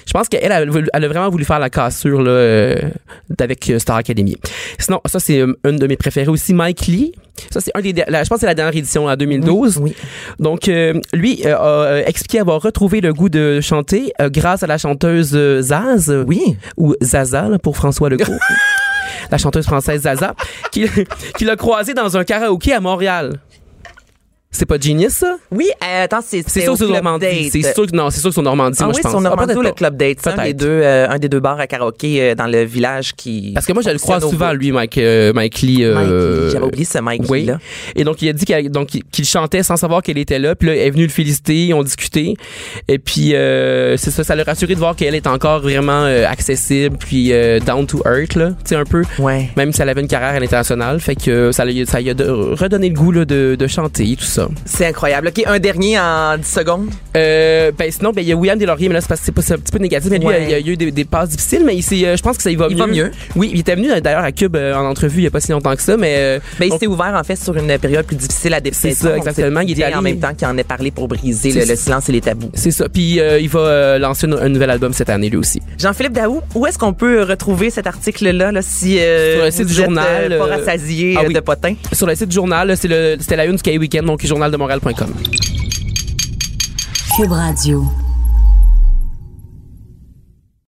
je pense qu'elle elle elle a vraiment voulu faire la cassure là, euh, avec euh, Star Academy. Sinon, ça c'est euh, une de mes préférés aussi, Mike Lee. Ça c'est un des, la- je pense que c'est la dernière édition en 2012. Oui. Donc, euh, lui euh, a expliqué avoir retrouvé le goût de chanter euh, grâce à la chanteuse Zaz, Oui. ou Zaza là, pour François Legault. la chanteuse française Zaza, qui, qui l'a croisée dans un karaoké à Montréal. C'est pas genius, ça? Oui, euh, attends, c'est C'est c'est sûr au que c'est Club Normandie. Date. C'est sûr que non, c'est sûr que c'est au Normandie, Ah moi, oui, je pense. sur Ah, Normandie ou le pas. Club Date. C'est un Peut-être. des deux, euh, un des deux bars à karaoké euh, dans le village qui. Parce que moi, je le fonctionne au souvent, bout. lui, Mike, euh, Mike Lee. euh, Mike Lee. J'avais oublié ce Mike oui. là. Et donc, il a dit qu'elle- donc, qu'il chantait sans savoir qu'elle était là. Puis là, elle est venue le féliciter, ils ont discuté. Et puis, euh, c'est ça, ça l'a rassuré de voir qu'elle est encore vraiment euh, accessible, puis euh, down to earth, là, tu sais, un peu. Ouais. Même si elle avait une carrière à l'international. Fait que euh, ça, lui- ça lui a de- redonné le goût là, de, de chanter, tout ça. C'est incroyable. OK, un dernier en 10 secondes. Euh, ben sinon, ben il y a William Deslauriers, mais là c'est parce que c'est pas- c'est un petit peu négatif. Mais lui, Ouais. il y a, il y a eu des, des passes difficiles, mais il s'est, euh, je pense que ça y va Il mieux. va mieux. Oui, il était venu euh, d'ailleurs à Cube en entrevue il y a pas si longtemps que ça, mais Ben, il donc, s'est ouvert, en fait, sur une période plus difficile à dépression. C'est ça, exactement. Il est bien allé- en même temps qu'il en ait parlé pour briser le, silence et les tabous. c'est ça. Puis euh, il va lancer un, un nouvel album cette année lui aussi. Jean-Philippe Daou, où est-ce qu'on peut retrouver cet article-là, là, si euh, Sur le site du journal, pas rassasié ah oui. de potins? Sur le site du journal, là, c'est le, c'était la une du Cahier Weekend, donc journaldemontréal.com. Cube Radio.